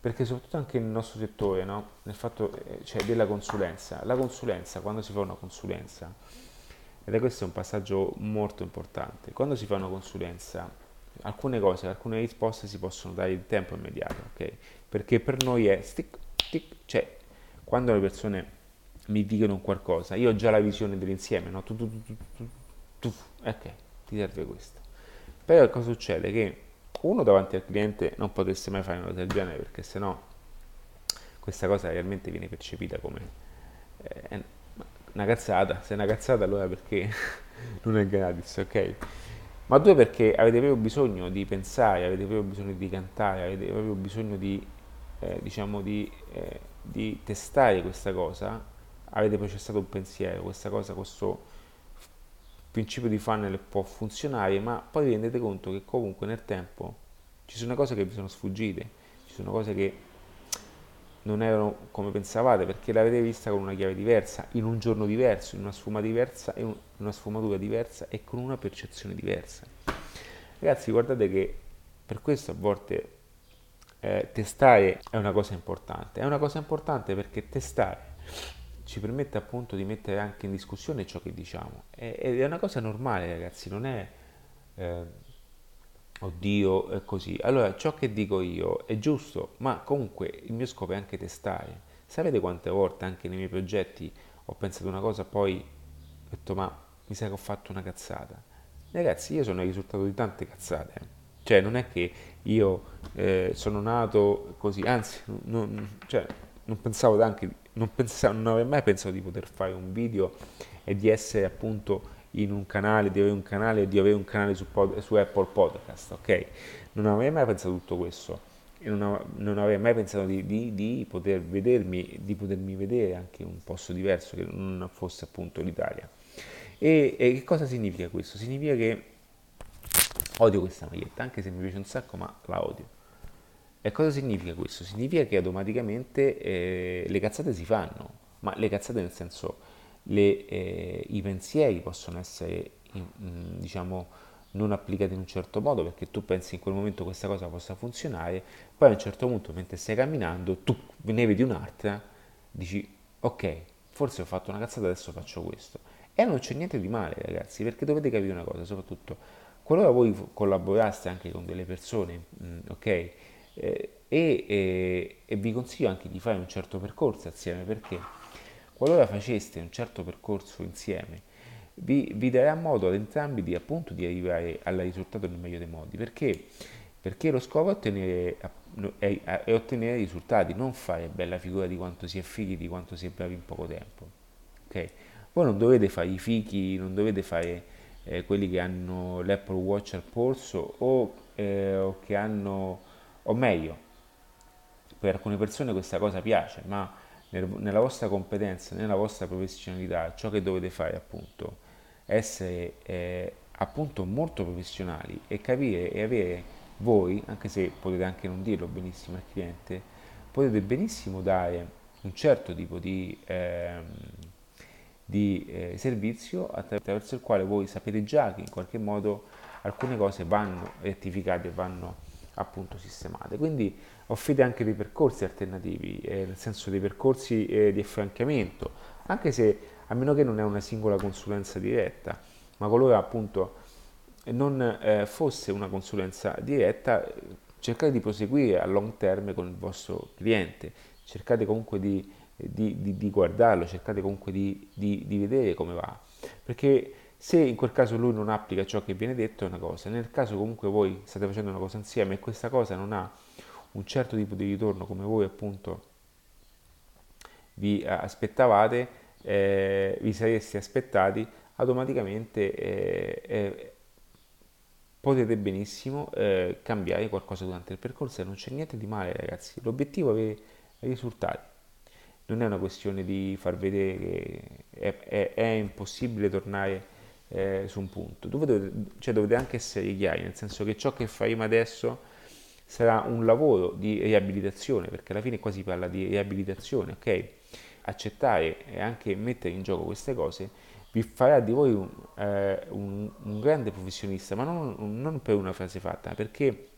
perché soprattutto anche nel nostro settore, no? nel fatto eh, cioè della consulenza, la consulenza, quando si fa una consulenza, ed è questo un passaggio molto importante, quando si fa una consulenza, alcune cose, alcune risposte si possono dare in tempo immediato, ok? Perché per noi è stick, stick, cioè quando le persone mi dicono qualcosa, io ho già la visione dell'insieme, no? Tu, tu, tu, ok, ti serve questo. Però cosa succede? Che uno davanti al cliente non potesse mai fare una cosa del genere perché sennò questa cosa realmente viene percepita come eh, una cazzata. Se è una cazzata allora perché (laughs) non è gratis, ok? Ma due perché avete proprio bisogno di pensare, avete proprio bisogno di cantare, avete proprio bisogno di, eh, diciamo, di, eh, di testare questa cosa, avete processato un pensiero, questa cosa, questo principio di funnel può funzionare, ma poi vi rendete conto che comunque nel tempo ci sono cose che vi sono sfuggite, ci sono cose che non erano come pensavate perché l'avete vista con una chiave diversa, in un giorno diverso, in una sfumatura diversa, in una sfumatura diversa e con una percezione diversa. Ragazzi, guardate che per questo a volte eh, testare è una cosa importante. È una cosa importante perché testare ci permette appunto di mettere anche in discussione ciò che diciamo. Ed è una cosa normale, ragazzi, non è eh, oddio, è così. Allora, ciò che dico io è giusto, ma comunque il mio scopo è anche testare. Sapete quante volte anche nei miei progetti ho pensato una cosa, poi ho detto ma mi sa che ho fatto una cazzata. Ragazzi, io sono il risultato di tante cazzate. Eh. Cioè, non è che io eh, sono nato così, anzi, non, cioè, non pensavo anche non, pensavo, non avrei mai pensato di poter fare un video e di essere appunto in un canale, di avere un canale e di avere un canale su, su, Apple Podcast, ok? Non avrei mai pensato tutto questo e non, non avrei mai pensato di, di, di, poter vedermi, di potermi vedere anche in un posto diverso che non fosse appunto l'Italia. E, e che cosa significa questo? Significa che odio questa maglietta, anche se mi piace un sacco, ma la odio. E cosa significa questo? Significa che automaticamente eh, le cazzate si fanno, ma le cazzate nel senso le, eh, i pensieri possono essere in, mm, diciamo non applicati in un certo modo perché tu pensi in quel momento questa cosa possa funzionare, poi a un certo punto mentre stai camminando tu ne vedi un'altra, dici ok, forse ho fatto una cazzata, adesso faccio questo. E non c'è niente di male ragazzi, perché dovete capire una cosa, soprattutto qualora voi collaboraste anche con delle persone, mm, ok? Eh, e, e, vi consiglio anche di fare un certo percorso assieme perché qualora faceste un certo percorso insieme vi, vi darà modo ad entrambi di, appunto, di arrivare al risultato nel meglio dei modi. Perché, perché lo scopo è ottenere, è, è ottenere risultati non fare bella figura di quanto si è fighi di quanto si è bravi in poco tempo. Ok? Voi non dovete fare i fichi non dovete fare eh, quelli che hanno l'Apple Watch al polso o, eh, o che hanno o meglio, per alcune persone questa cosa piace, ma nella vostra competenza, nella vostra professionalità, ciò che dovete fare appunto essere eh, appunto molto professionali e capire e avere voi, anche se potete anche non dirlo benissimo al cliente, potete benissimo dare un certo tipo di, ehm, di eh, servizio attraverso il quale voi sapete già che in qualche modo alcune cose vanno rettificate, vanno appunto sistemate. Quindi offrite anche dei percorsi alternativi, eh, nel senso dei percorsi eh, di affrancamento, anche se a meno che non è una singola consulenza diretta, ma qualora appunto non eh, fosse una consulenza diretta, cercate di proseguire a long term con il vostro cliente, cercate comunque di, di, di, di guardarlo, cercate comunque di, vedere come va, perché se in quel caso lui non applica ciò che viene detto è una cosa, nel caso comunque voi state facendo una cosa insieme e questa cosa non ha un certo tipo di ritorno come voi appunto vi aspettavate, eh, vi sareste aspettati, automaticamente eh, eh, potete benissimo eh, cambiare qualcosa durante il percorso. E non c'è niente di male ragazzi, l'obiettivo è avere risultati, non è una questione di far vedere che è, è, è impossibile tornare eh, su un punto, dovete, cioè dovete anche essere chiari, nel senso che ciò che faremo adesso sarà un lavoro di riabilitazione, perché alla fine qua si parla di riabilitazione, ok? Accettare e anche mettere in gioco queste cose vi farà di voi un, eh, un, un grande professionista, ma non, non, per una frase fatta, perché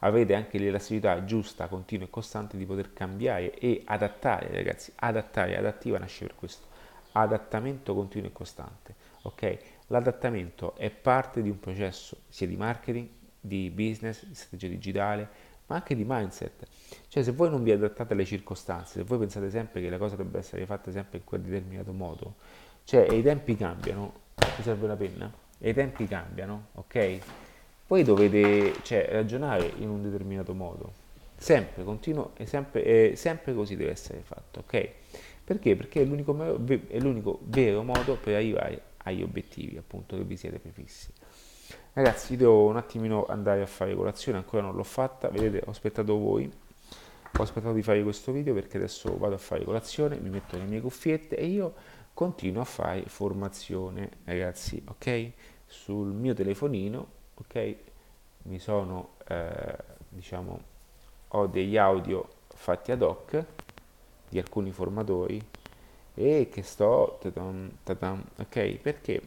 avete anche l'elasticità giusta, continua e costante di poter cambiare e adattare, ragazzi, adattare, adattiva nasce per questo, adattamento continuo e costante, ok? L'adattamento è parte di un processo sia di marketing, di business, di strategia digitale, ma anche di mindset. Cioè se voi non vi adattate alle circostanze, se voi pensate sempre che le cose dovrebbero essere fatte sempre in quel determinato modo, cioè i tempi cambiano, ti serve la penna? E i tempi cambiano, ok? Voi dovete cioè, ragionare in un determinato modo, sempre, continuo e sempre, e sempre così deve essere fatto, ok? Perché? Perché è l'unico, è l'unico vero modo per arrivare agli obiettivi appunto che vi siete prefissi. Ragazzi, devo un attimino andare a fare colazione, ancora non l'ho fatta, vedete, ho aspettato voi, ho aspettato di fare questo video perché adesso vado a fare colazione, mi metto le mie cuffiette e io continuo a fare formazione, ragazzi, ok? Sul mio telefonino, ok? Mi sono, eh, diciamo, ho degli audio fatti ad hoc di alcuni formatori e che sto, tatam, tatam, ok? Perché?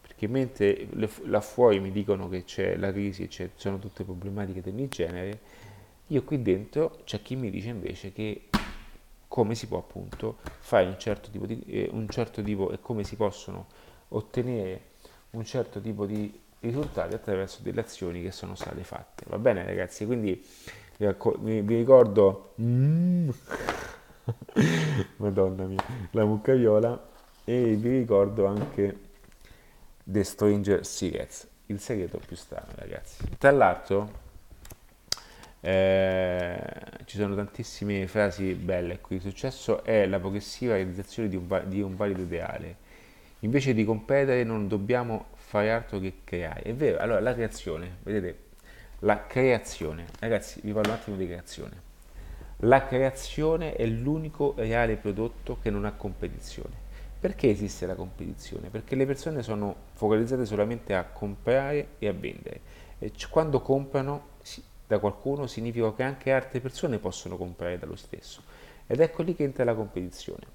Perché mentre là fuori mi dicono che c'è la crisi ci sono tutte problematiche del genere, io qui dentro c'è chi mi dice invece che come si può appunto fare un certo tipo di eh, un certo tipo e come si possono ottenere un certo tipo di risultati attraverso delle azioni che sono state fatte. Va bene ragazzi, quindi vi, vi ricordo mm, (laughs) Madonna mia, la mucca viola e vi ricordo anche The Stranger Secrets, il segreto più strano ragazzi. Tra l'altro eh, ci sono tantissime frasi belle qui. Il successo è la progressiva realizzazione di un, di un valido ideale. Invece di competere non dobbiamo fare altro che creare. È vero, allora la creazione, vedete, la creazione, ragazzi, vi parlo un attimo di creazione. La creazione è l'unico reale prodotto che non ha competizione. Perché esiste la competizione? Perché le persone sono focalizzate solamente a comprare e a vendere. E quando comprano da qualcuno significa che anche altre persone possono comprare dallo stesso. Ed ecco lì che entra la competizione.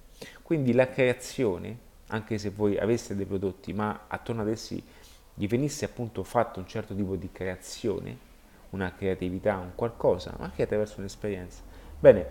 Quindi la creazione, anche se voi aveste dei prodotti, ma attorno ad essi gli venisse appunto fatto un certo tipo di creazione, una creatività, un qualcosa, ma anche attraverso un'esperienza. Bene,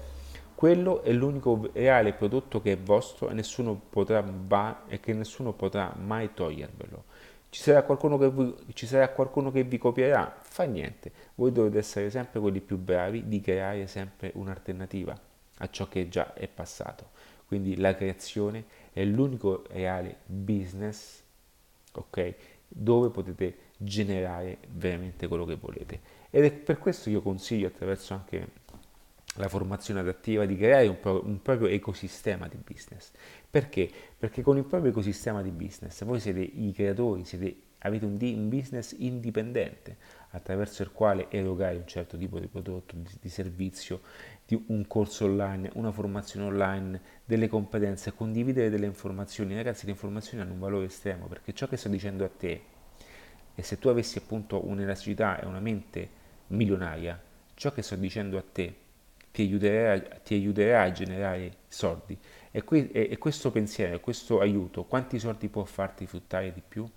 quello è l'unico reale prodotto che è vostro e, nessuno potrà ba- e che nessuno potrà mai togliervelo. Ci sarà, vi, ci sarà qualcuno che vi copierà? Fa niente, voi dovete essere sempre quelli più bravi di creare sempre un'alternativa a ciò che già è passato. Quindi la creazione è l'unico reale business, ok? Dove potete generare veramente quello che volete. Ed è per questo io consiglio attraverso anche la formazione adattiva di creare un, pro- un, proprio ecosistema di business. Perché? Perché con il proprio ecosistema di business voi siete i creatori, siete, avete un, di- un, business indipendente attraverso il quale erogare un certo tipo di prodotto, di, di servizio, di un corso online, una formazione online, delle competenze, condividere delle informazioni. Ragazzi, le informazioni hanno un valore estremo perché ciò che sto dicendo a te e se tu avessi appunto un'elasticità e una mente milionaria, ciò che sto dicendo a te ti aiuterà, ti aiuterà a generare soldi. E, que- e, questo pensiero, questo aiuto, quanti soldi può farti fruttare di più?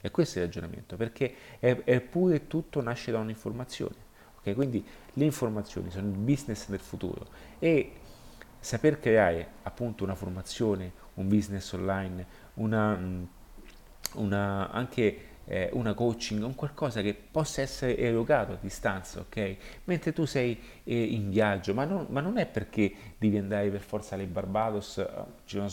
E questo è il ragionamento, perché è, è pure tutto nasce da un'informazione. Okay? Quindi le informazioni sono il business del futuro e saper creare appunto una formazione, un business online, una, mm, una, anche eh, una coaching, un qualcosa che possa essere erogato a distanza, ok? Mentre tu sei eh, in viaggio, ma non, ma non, è perché devi andare per forza alle Barbados, eh, ci sono,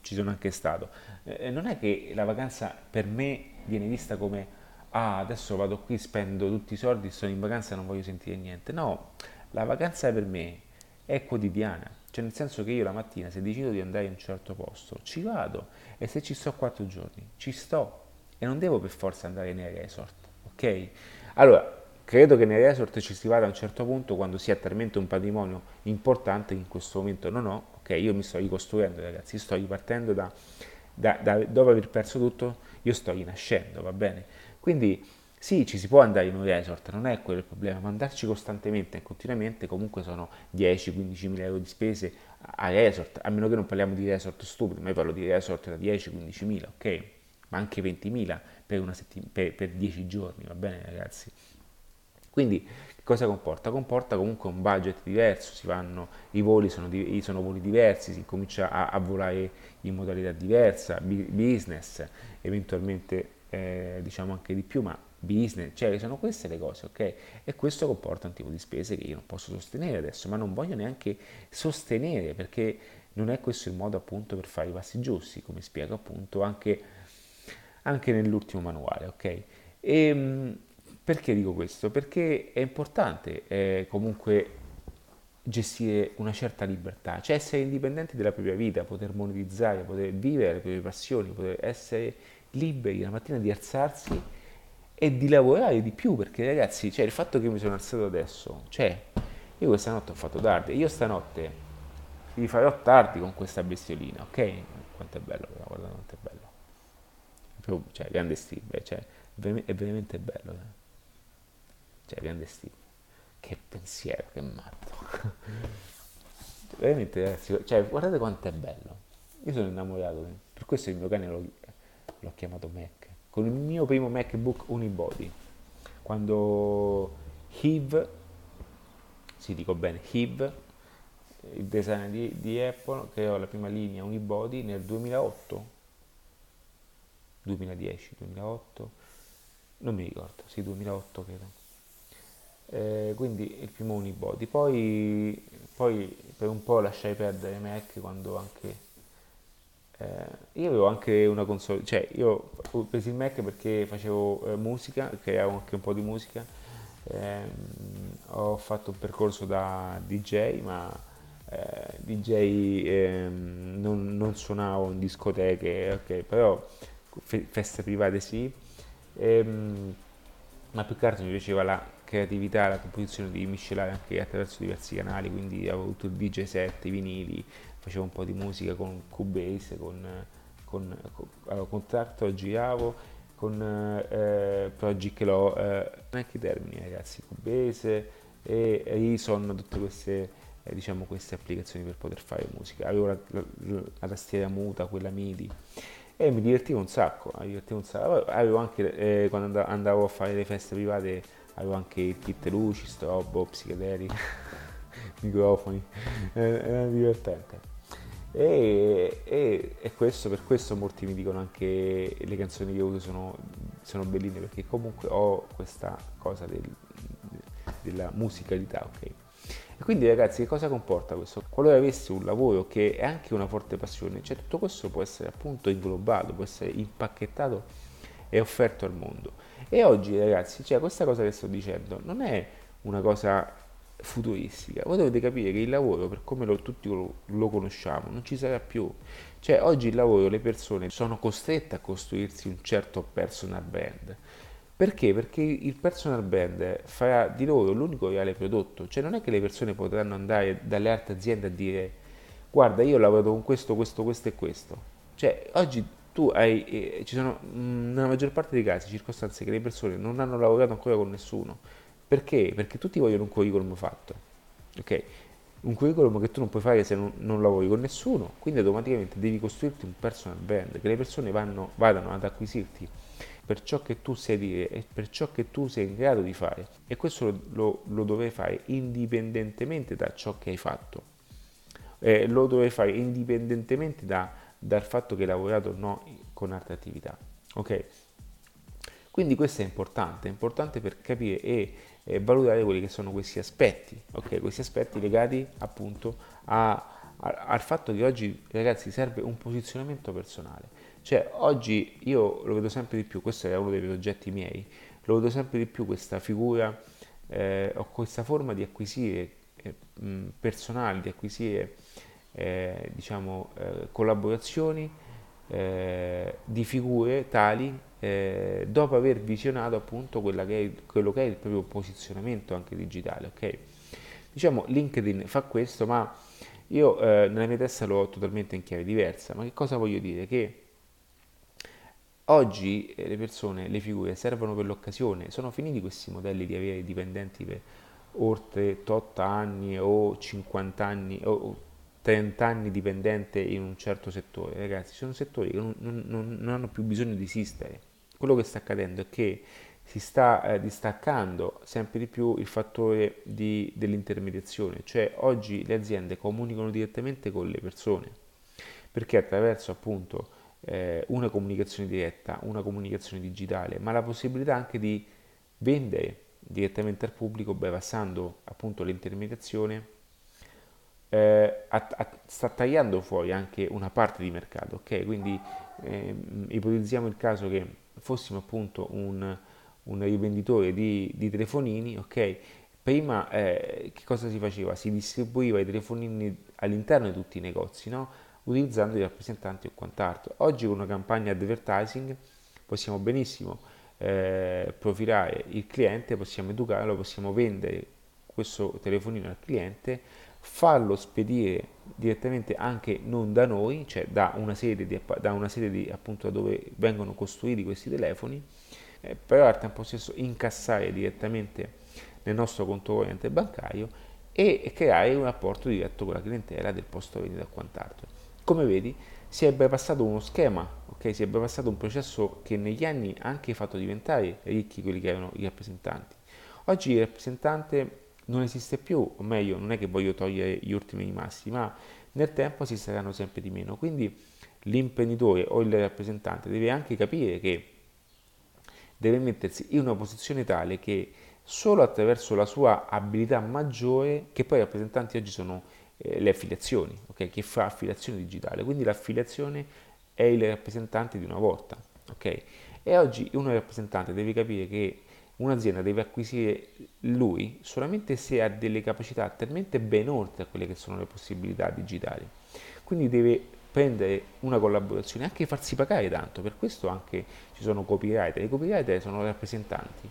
ci sono anche stato, eh, non è che la vacanza per me viene vista come ah adesso vado qui, spendo tutti i soldi, sono in vacanza e non voglio sentire niente, no, la vacanza per me è quotidiana, cioè nel senso che io la mattina se decido di andare in un certo posto ci vado. E se ci sto quattro giorni ci sto e non devo per forza andare nei resort, ok? Allora, credo che nei resort ci si vada a un certo punto quando si ha talmente un patrimonio importante che in questo momento non ho, ok? Io mi sto ricostruendo ragazzi, sto ripartendo da, da, da dopo aver perso tutto, io sto rinascendo, va bene? Quindi sì, ci si può andare in un resort, non è quello il problema, ma andarci costantemente e continuamente comunque sono 10-15 mila euro di spese a resort, a meno che non parliamo di resort stupidi, ma io parlo di resort da 10-15 mila, ok? Ma anche 20.000 per, settim- per, per 10 giorni, va bene ragazzi? Quindi cosa comporta? Comporta comunque un budget diverso, si vanno, i voli sono, di, sono voli diversi, si comincia a, a, volare in modalità diversa, business, eventualmente eh, diciamo anche di più, ma business, cioè sono queste le cose, ok? E questo comporta un tipo di spese che io non posso sostenere adesso, ma non voglio neanche sostenere perché non è questo il modo appunto per fare i passi giusti, come spiego appunto anche anche nell'ultimo manuale, ok? E, ehm, perché dico questo? Perché è importante eh, comunque gestire una certa libertà, cioè essere indipendenti della propria vita, poter monetizzare, poter vivere le proprie passioni, poter essere liberi la mattina di alzarsi e di lavorare di più, perché ragazzi, cioè il fatto che mi sono alzato adesso, cioè io questa notte ho fatto tardi, io stanotte vi farò tardi con questa bestiolina, ok? Quanto è bello, guarda quanto è bello cioè, grande Steve, cioè, è veramente bello. Eh. Cioè, grande Steve. Che pensiero, che matto. (laughs) veramente, ragazzi, cioè, guardate quanto è bello. Io sono innamorato, per questo il mio cane l'ho, l'ho chiamato Mac. Con il mio primo MacBook Unibody, quando Hiv, si dico bene, Hiv, il designer di, di Apple, creò la prima linea Unibody nel 2008 2010, 2008, non mi ricordo, sì 2008 credo. Eh, quindi il primo unibody, poi, poi per un po' lasciai perdere Mac quando anche... Eh, io avevo anche una console, cioè io ho preso il Mac perché facevo eh, musica, creavo anche un po' di musica, ehm, ho fatto un percorso da DJ, ma eh, DJ ehm, non, non, suonavo in discoteche, ok, però feste private sì, ehm, ma più che altro mi piaceva la creatività, la composizione di miscelare anche attraverso diversi canali, quindi avevo avuto il DJ set, i vinili, facevo un po' di musica con Cubase, con, con, con, allora, con Tractor giravo, con eh, Project Law, eh, anche i termini ragazzi, Cubase e Reason, tutte queste, eh, diciamo, queste applicazioni per poter fare musica. Avevo la, la, la tastiera muta, quella MIDI e mi divertivo un sacco, mi divertivo un sacco. Avevo anche, eh, quando andavo a fare le feste private, avevo anche il kit luci, strobo, psichedelici, (laughs) microfoni, eh, era divertente. E, e, e, questo, per questo molti mi dicono anche le canzoni che uso sono, sono belline perché comunque ho questa cosa del, della musicalità, ok? Quindi ragazzi che cosa comporta questo? Qualora avessi un lavoro che è anche una forte passione, cioè tutto questo può essere appunto inglobato, può essere impacchettato e offerto al mondo. E oggi ragazzi, cioè questa cosa che sto dicendo non è una cosa futuristica, voi dovete capire che il lavoro per come lo, tutti lo, lo conosciamo non ci sarà più. Cioè oggi il lavoro, le persone sono costrette a costruirsi un certo personal brand perché? Perché il personal brand farà di loro l'unico reale prodotto, cioè non è che le persone potranno andare dalle altre aziende a dire guarda io ho lavorato con questo, questo, questo e questo. Cioè oggi tu hai, eh, ci sono mm, nella maggior parte dei casi circostanze che le persone non hanno lavorato ancora con nessuno. Perché? Perché tutti vogliono un curriculum fatto. Ok? Un curriculum che tu non puoi fare se non, non lavori con nessuno, quindi automaticamente devi costruirti un personal brand, che le persone vanno, vadano ad acquisirti per ciò che tu sai dire e per ciò che tu sei in grado di fare. E questo lo, lo, lo dovrai fare indipendentemente da ciò che hai fatto. Eh, lo dovrai fare indipendentemente da, dal fatto che hai lavorato o no con altre attività. Ok? Quindi questo è importante, è importante per capire e, e valutare quelli che sono questi aspetti, ok? Questi aspetti legati appunto a, a, al fatto che oggi ragazzi serve un posizionamento personale. Cioè oggi io lo vedo sempre di più, questo è uno dei progetti miei, lo vedo sempre di più questa figura eh, o questa forma di acquisire eh, personali, di acquisire eh, diciamo eh, collaborazioni eh, di figure tali eh, dopo aver visionato appunto che è, quello che è il proprio posizionamento anche digitale. Ok? Diciamo LinkedIn fa questo, ma io nella mia testa lo ho totalmente in chiave diversa. Ma che cosa voglio dire? Che Oggi eh, le persone, le figure servono per l'occasione, sono finiti questi modelli di avere dipendenti per oltre 8 anni o 50 anni o 30 anni dipendente in un certo settore. Ragazzi, sono settori che non, non, non hanno più bisogno di esistere. Quello che sta accadendo è che si sta eh, distaccando sempre di più il fattore di, dell'intermediazione, cioè oggi le aziende comunicano direttamente con le persone, perché attraverso appunto eh, una comunicazione diretta, una comunicazione digitale, ma la possibilità anche di vendere direttamente al pubblico, beh, passando appunto l'intermediazione, eh, a, a, sta tagliando fuori anche una parte di mercato, ok? Quindi eh, ipotizziamo il caso che fossimo appunto un, un rivenditore di, di, telefonini, ok? Prima eh, che cosa si faceva? Si distribuiva i telefonini all'interno di tutti i negozi, no? Utilizzando i rappresentanti o quant'altro. Oggi con una campagna advertising possiamo benissimo eh, profilare il cliente, possiamo educarlo, possiamo vendere questo telefonino al cliente, farlo spedire direttamente anche non da noi, cioè da una sede di, da una sede di appunto dove vengono costruiti questi telefoni, eh, però al tempo stesso incassare direttamente nel nostro conto corrente bancario e creare un rapporto diretto con la clientela del posto vendita e quant'altro. Come vedi, si è bypassato uno schema, okay? si è bypassato un processo che negli anni ha anche fatto diventare ricchi quelli che erano i rappresentanti. Oggi il rappresentante non esiste più, o meglio, non è che voglio togliere gli ultimi rimasti, ma nel tempo si saranno sempre di meno. Quindi l'imprenditore o il rappresentante deve anche capire che deve mettersi in una posizione tale che solo attraverso la sua abilità maggiore, che poi i rappresentanti oggi sono eh, le affiliazioni, okay? che fa affiliazione digitale, quindi l'affiliazione è il rappresentante di una volta. Okay? E oggi uno rappresentante deve capire che un'azienda deve acquisire lui solamente se ha delle capacità talmente ben oltre a quelle che sono le possibilità digitali. Quindi deve prendere una collaborazione, anche farsi pagare tanto, per questo anche ci sono copywriter, i copywriter sono rappresentanti,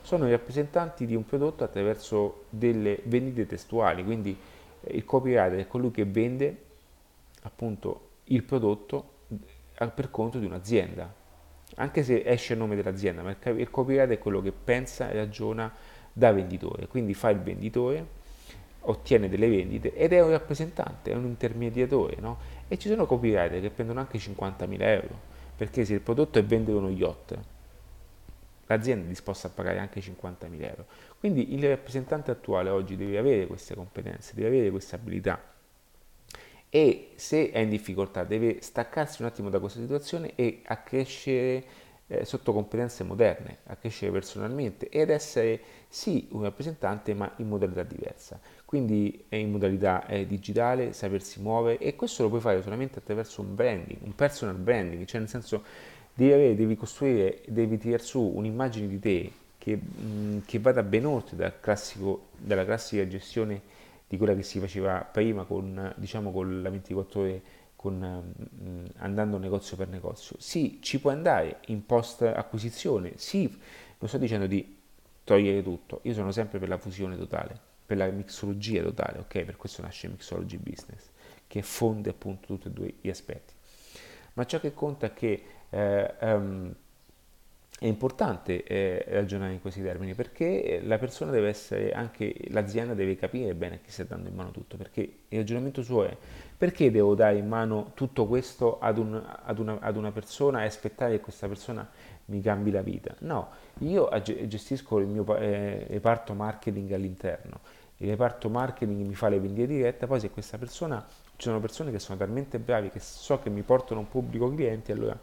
sono i rappresentanti di un prodotto attraverso delle vendite testuali, quindi il copywriter è colui che vende appunto il prodotto per conto di un'azienda, anche se esce il nome dell'azienda, ma il copywriter è quello che pensa e ragiona da venditore, quindi fa il venditore, ottiene delle vendite ed è un rappresentante, è un intermediatore, no? E ci sono copywriter che prendono anche 50.000 euro, perché se il prodotto è vendere uno yacht, l'azienda è disposta a pagare anche 50.000 euro. Quindi il rappresentante attuale oggi deve avere queste competenze, deve avere queste abilità e se è in difficoltà deve staccarsi un attimo da questa situazione e accrescere eh, sotto competenze moderne, accrescere personalmente ed essere sì un rappresentante ma in modalità diversa. Quindi in modalità è digitale, sapersi muovere e questo lo puoi fare solamente attraverso un branding, un personal branding, cioè nel senso devi, avere, devi costruire, devi tirare su un'immagine di te che, mh, che vada ben oltre dal classico, dalla classica gestione di quella che si faceva prima con, diciamo, con la 24 ore con, mh, andando negozio per negozio. Sì, ci può andare in post acquisizione, sì, non sto dicendo di togliere tutto, io sono sempre per la fusione totale, per la mixologia totale, ok? Per questo nasce Mixology Business, che fonde appunto tutti e due gli aspetti. ma ciò che conta è che eh, um, è importante eh, ragionare in questi termini perché la persona deve essere, anche l'azienda deve capire bene a chi sta dando in mano tutto, perché il ragionamento suo è perché devo dare in mano tutto questo ad, un, ad, una, ad una, persona e aspettare che questa persona mi cambi la vita? No, io gestisco il mio eh, reparto marketing all'interno, il reparto marketing mi fa le vendite dirette, poi se questa persona, ci sono persone che sono talmente bravi che so che mi portano un pubblico clienti, allora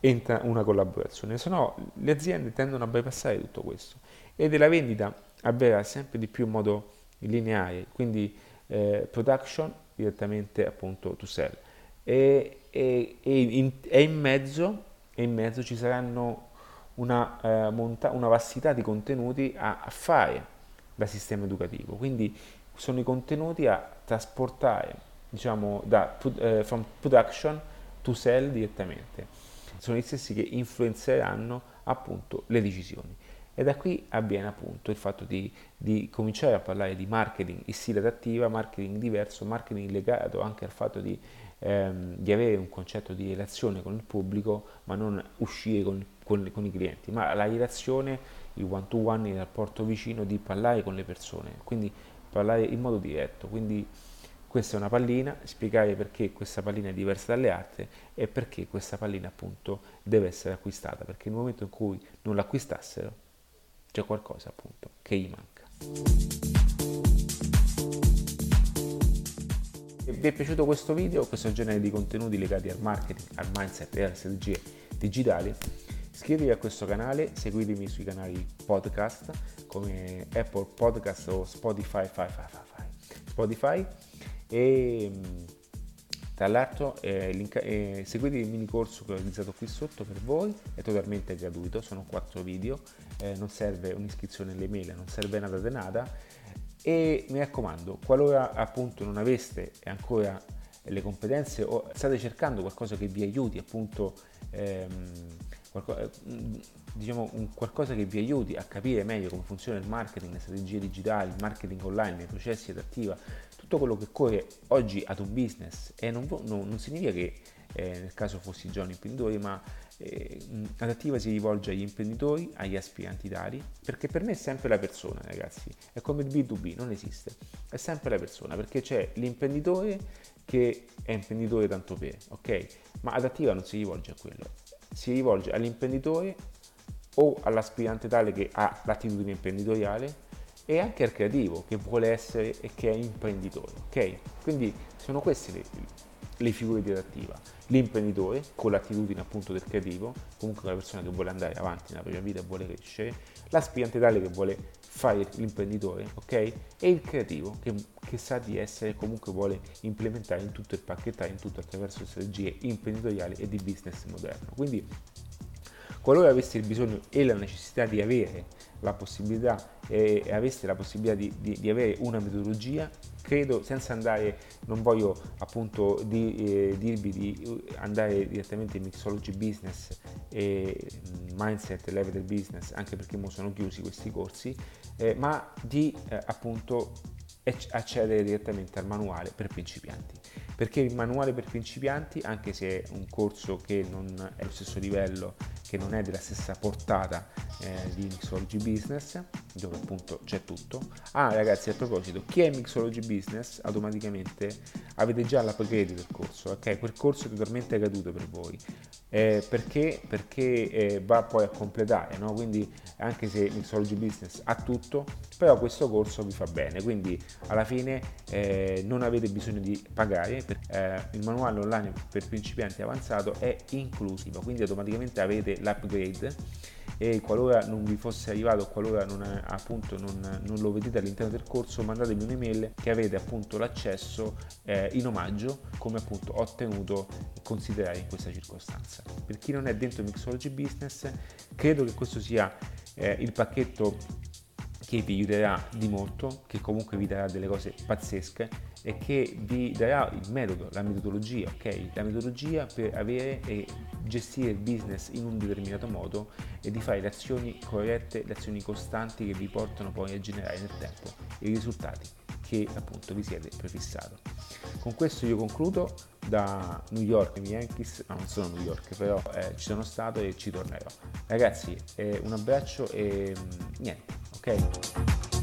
entra una collaborazione, se no le aziende tendono a bypassare tutto questo. E della vendita avverrà sempre di più in modo lineare, quindi eh, production direttamente appunto to sell. E, e, e, in, e in, mezzo, in, mezzo, ci saranno una, eh, monta- una vastità di contenuti a, a fare da sistema educativo, quindi sono i contenuti a trasportare diciamo da eh, from production to sell direttamente sono gli stessi che influenzeranno appunto le decisioni. E da qui avviene appunto il fatto di, di cominciare a parlare di marketing in stile adattiva, marketing diverso, marketing legato anche al fatto di, ehm, di avere un concetto di relazione con il pubblico, ma non uscire con, con, con i clienti, ma la relazione, il one to one, il rapporto vicino, di parlare con le persone, quindi parlare in modo diretto. Quindi questa è una pallina, spiegare perché questa pallina è diversa dalle altre e perché questa pallina appunto deve essere acquistata, perché nel momento in cui non l'acquistassero c'è qualcosa appunto che gli manca. Se vi è piaciuto questo video, questo genere di contenuti legati al marketing, al mindset e alle strategie digitali, iscrivetevi a questo canale, seguitemi sui canali podcast come Apple Podcast o Spotify, Spotify e tra l'altro eh, eh, seguite il mini corso che ho realizzato qui sotto per voi, è totalmente gratuito, sono quattro video, eh, non serve un'iscrizione all'email, non serve nada di nada. E mi raccomando, qualora appunto non aveste ancora le competenze o state cercando qualcosa che vi aiuti appunto ehm, qualcosa, eh, diciamo un qualcosa che vi aiuti a capire meglio come funziona il marketing, le strategie digitali, il marketing online, i processi adattiva, tutto quello che corre oggi ad un business. E non, non, non significa che eh, nel caso fossi già un imprenditore, ma eh, adattiva si rivolge agli imprenditori, agli aspiranti tali, perché per me è sempre la persona, ragazzi, è come il B2B, non esiste, è sempre la persona, perché c'è l'imprenditore che è imprenditore tanto per, ok? Ma adattiva non si rivolge a quello, si rivolge all'imprenditore o all'aspirante tale che ha l'attitudine imprenditoriale e anche al creativo che vuole essere e che è imprenditore, ok? Quindi sono queste le, le figure di adattiva. L'imprenditore con l'attitudine appunto del creativo, comunque una persona che vuole andare avanti nella propria vita e vuole crescere, l'aspirante tale che vuole fare l'imprenditore, ok? E il creativo che, che sa di essere comunque vuole implementare in tutto il pacchettare, in tutto attraverso strategie imprenditoriali e di business moderno. Quindi qualora aveste il bisogno e la necessità di avere la possibilità e, e aveste la possibilità di, di, di, avere una metodologia, credo senza andare, non voglio appunto di, eh, dirvi di andare direttamente in mixology business e mm, mindset level del business, anche perché ora sono chiusi questi corsi, eh, ma di eh, appunto accedere direttamente al manuale per principianti. Perché il manuale per principianti, anche se è un corso che non è allo stesso livello, che non è della stessa portata eh, di Mixology Business, dove appunto c'è tutto. Ah ragazzi, a proposito, chi è Mixology Business automaticamente avete già l'upgrade del corso, ok? Quel corso è totalmente caduto per voi. Eh, perché? Perché eh, va poi a completare, no? Quindi anche se Mixology Business ha tutto, però questo corso vi fa bene, quindi alla fine eh, non avete bisogno di pagare, per, eh, il manuale online per principianti avanzato è inclusivo, quindi automaticamente avete l'upgrade e qualora non vi fosse arrivato, qualora non, appunto, non, non lo vedete all'interno del corso, mandatemi un'email che avete appunto l'accesso eh, in omaggio come appunto ho ottenuto considerare in questa circostanza. Per chi non è dentro Mixology Business, credo che questo sia eh, il pacchetto che vi aiuterà di molto, che comunque vi darà delle cose pazzesche e che vi darà il metodo, la metodologia, ok? La metodologia per avere e gestire il business in un determinato modo e di fare le azioni corrette, le azioni costanti che vi portano poi a generare nel tempo i risultati. Che appunto vi siete prefissato. Con questo io concludo da New York, Yankees, no non sono New York, però eh, ci sono stato e ci tornerò. Ragazzi, eh, un abbraccio e mm, niente, ok?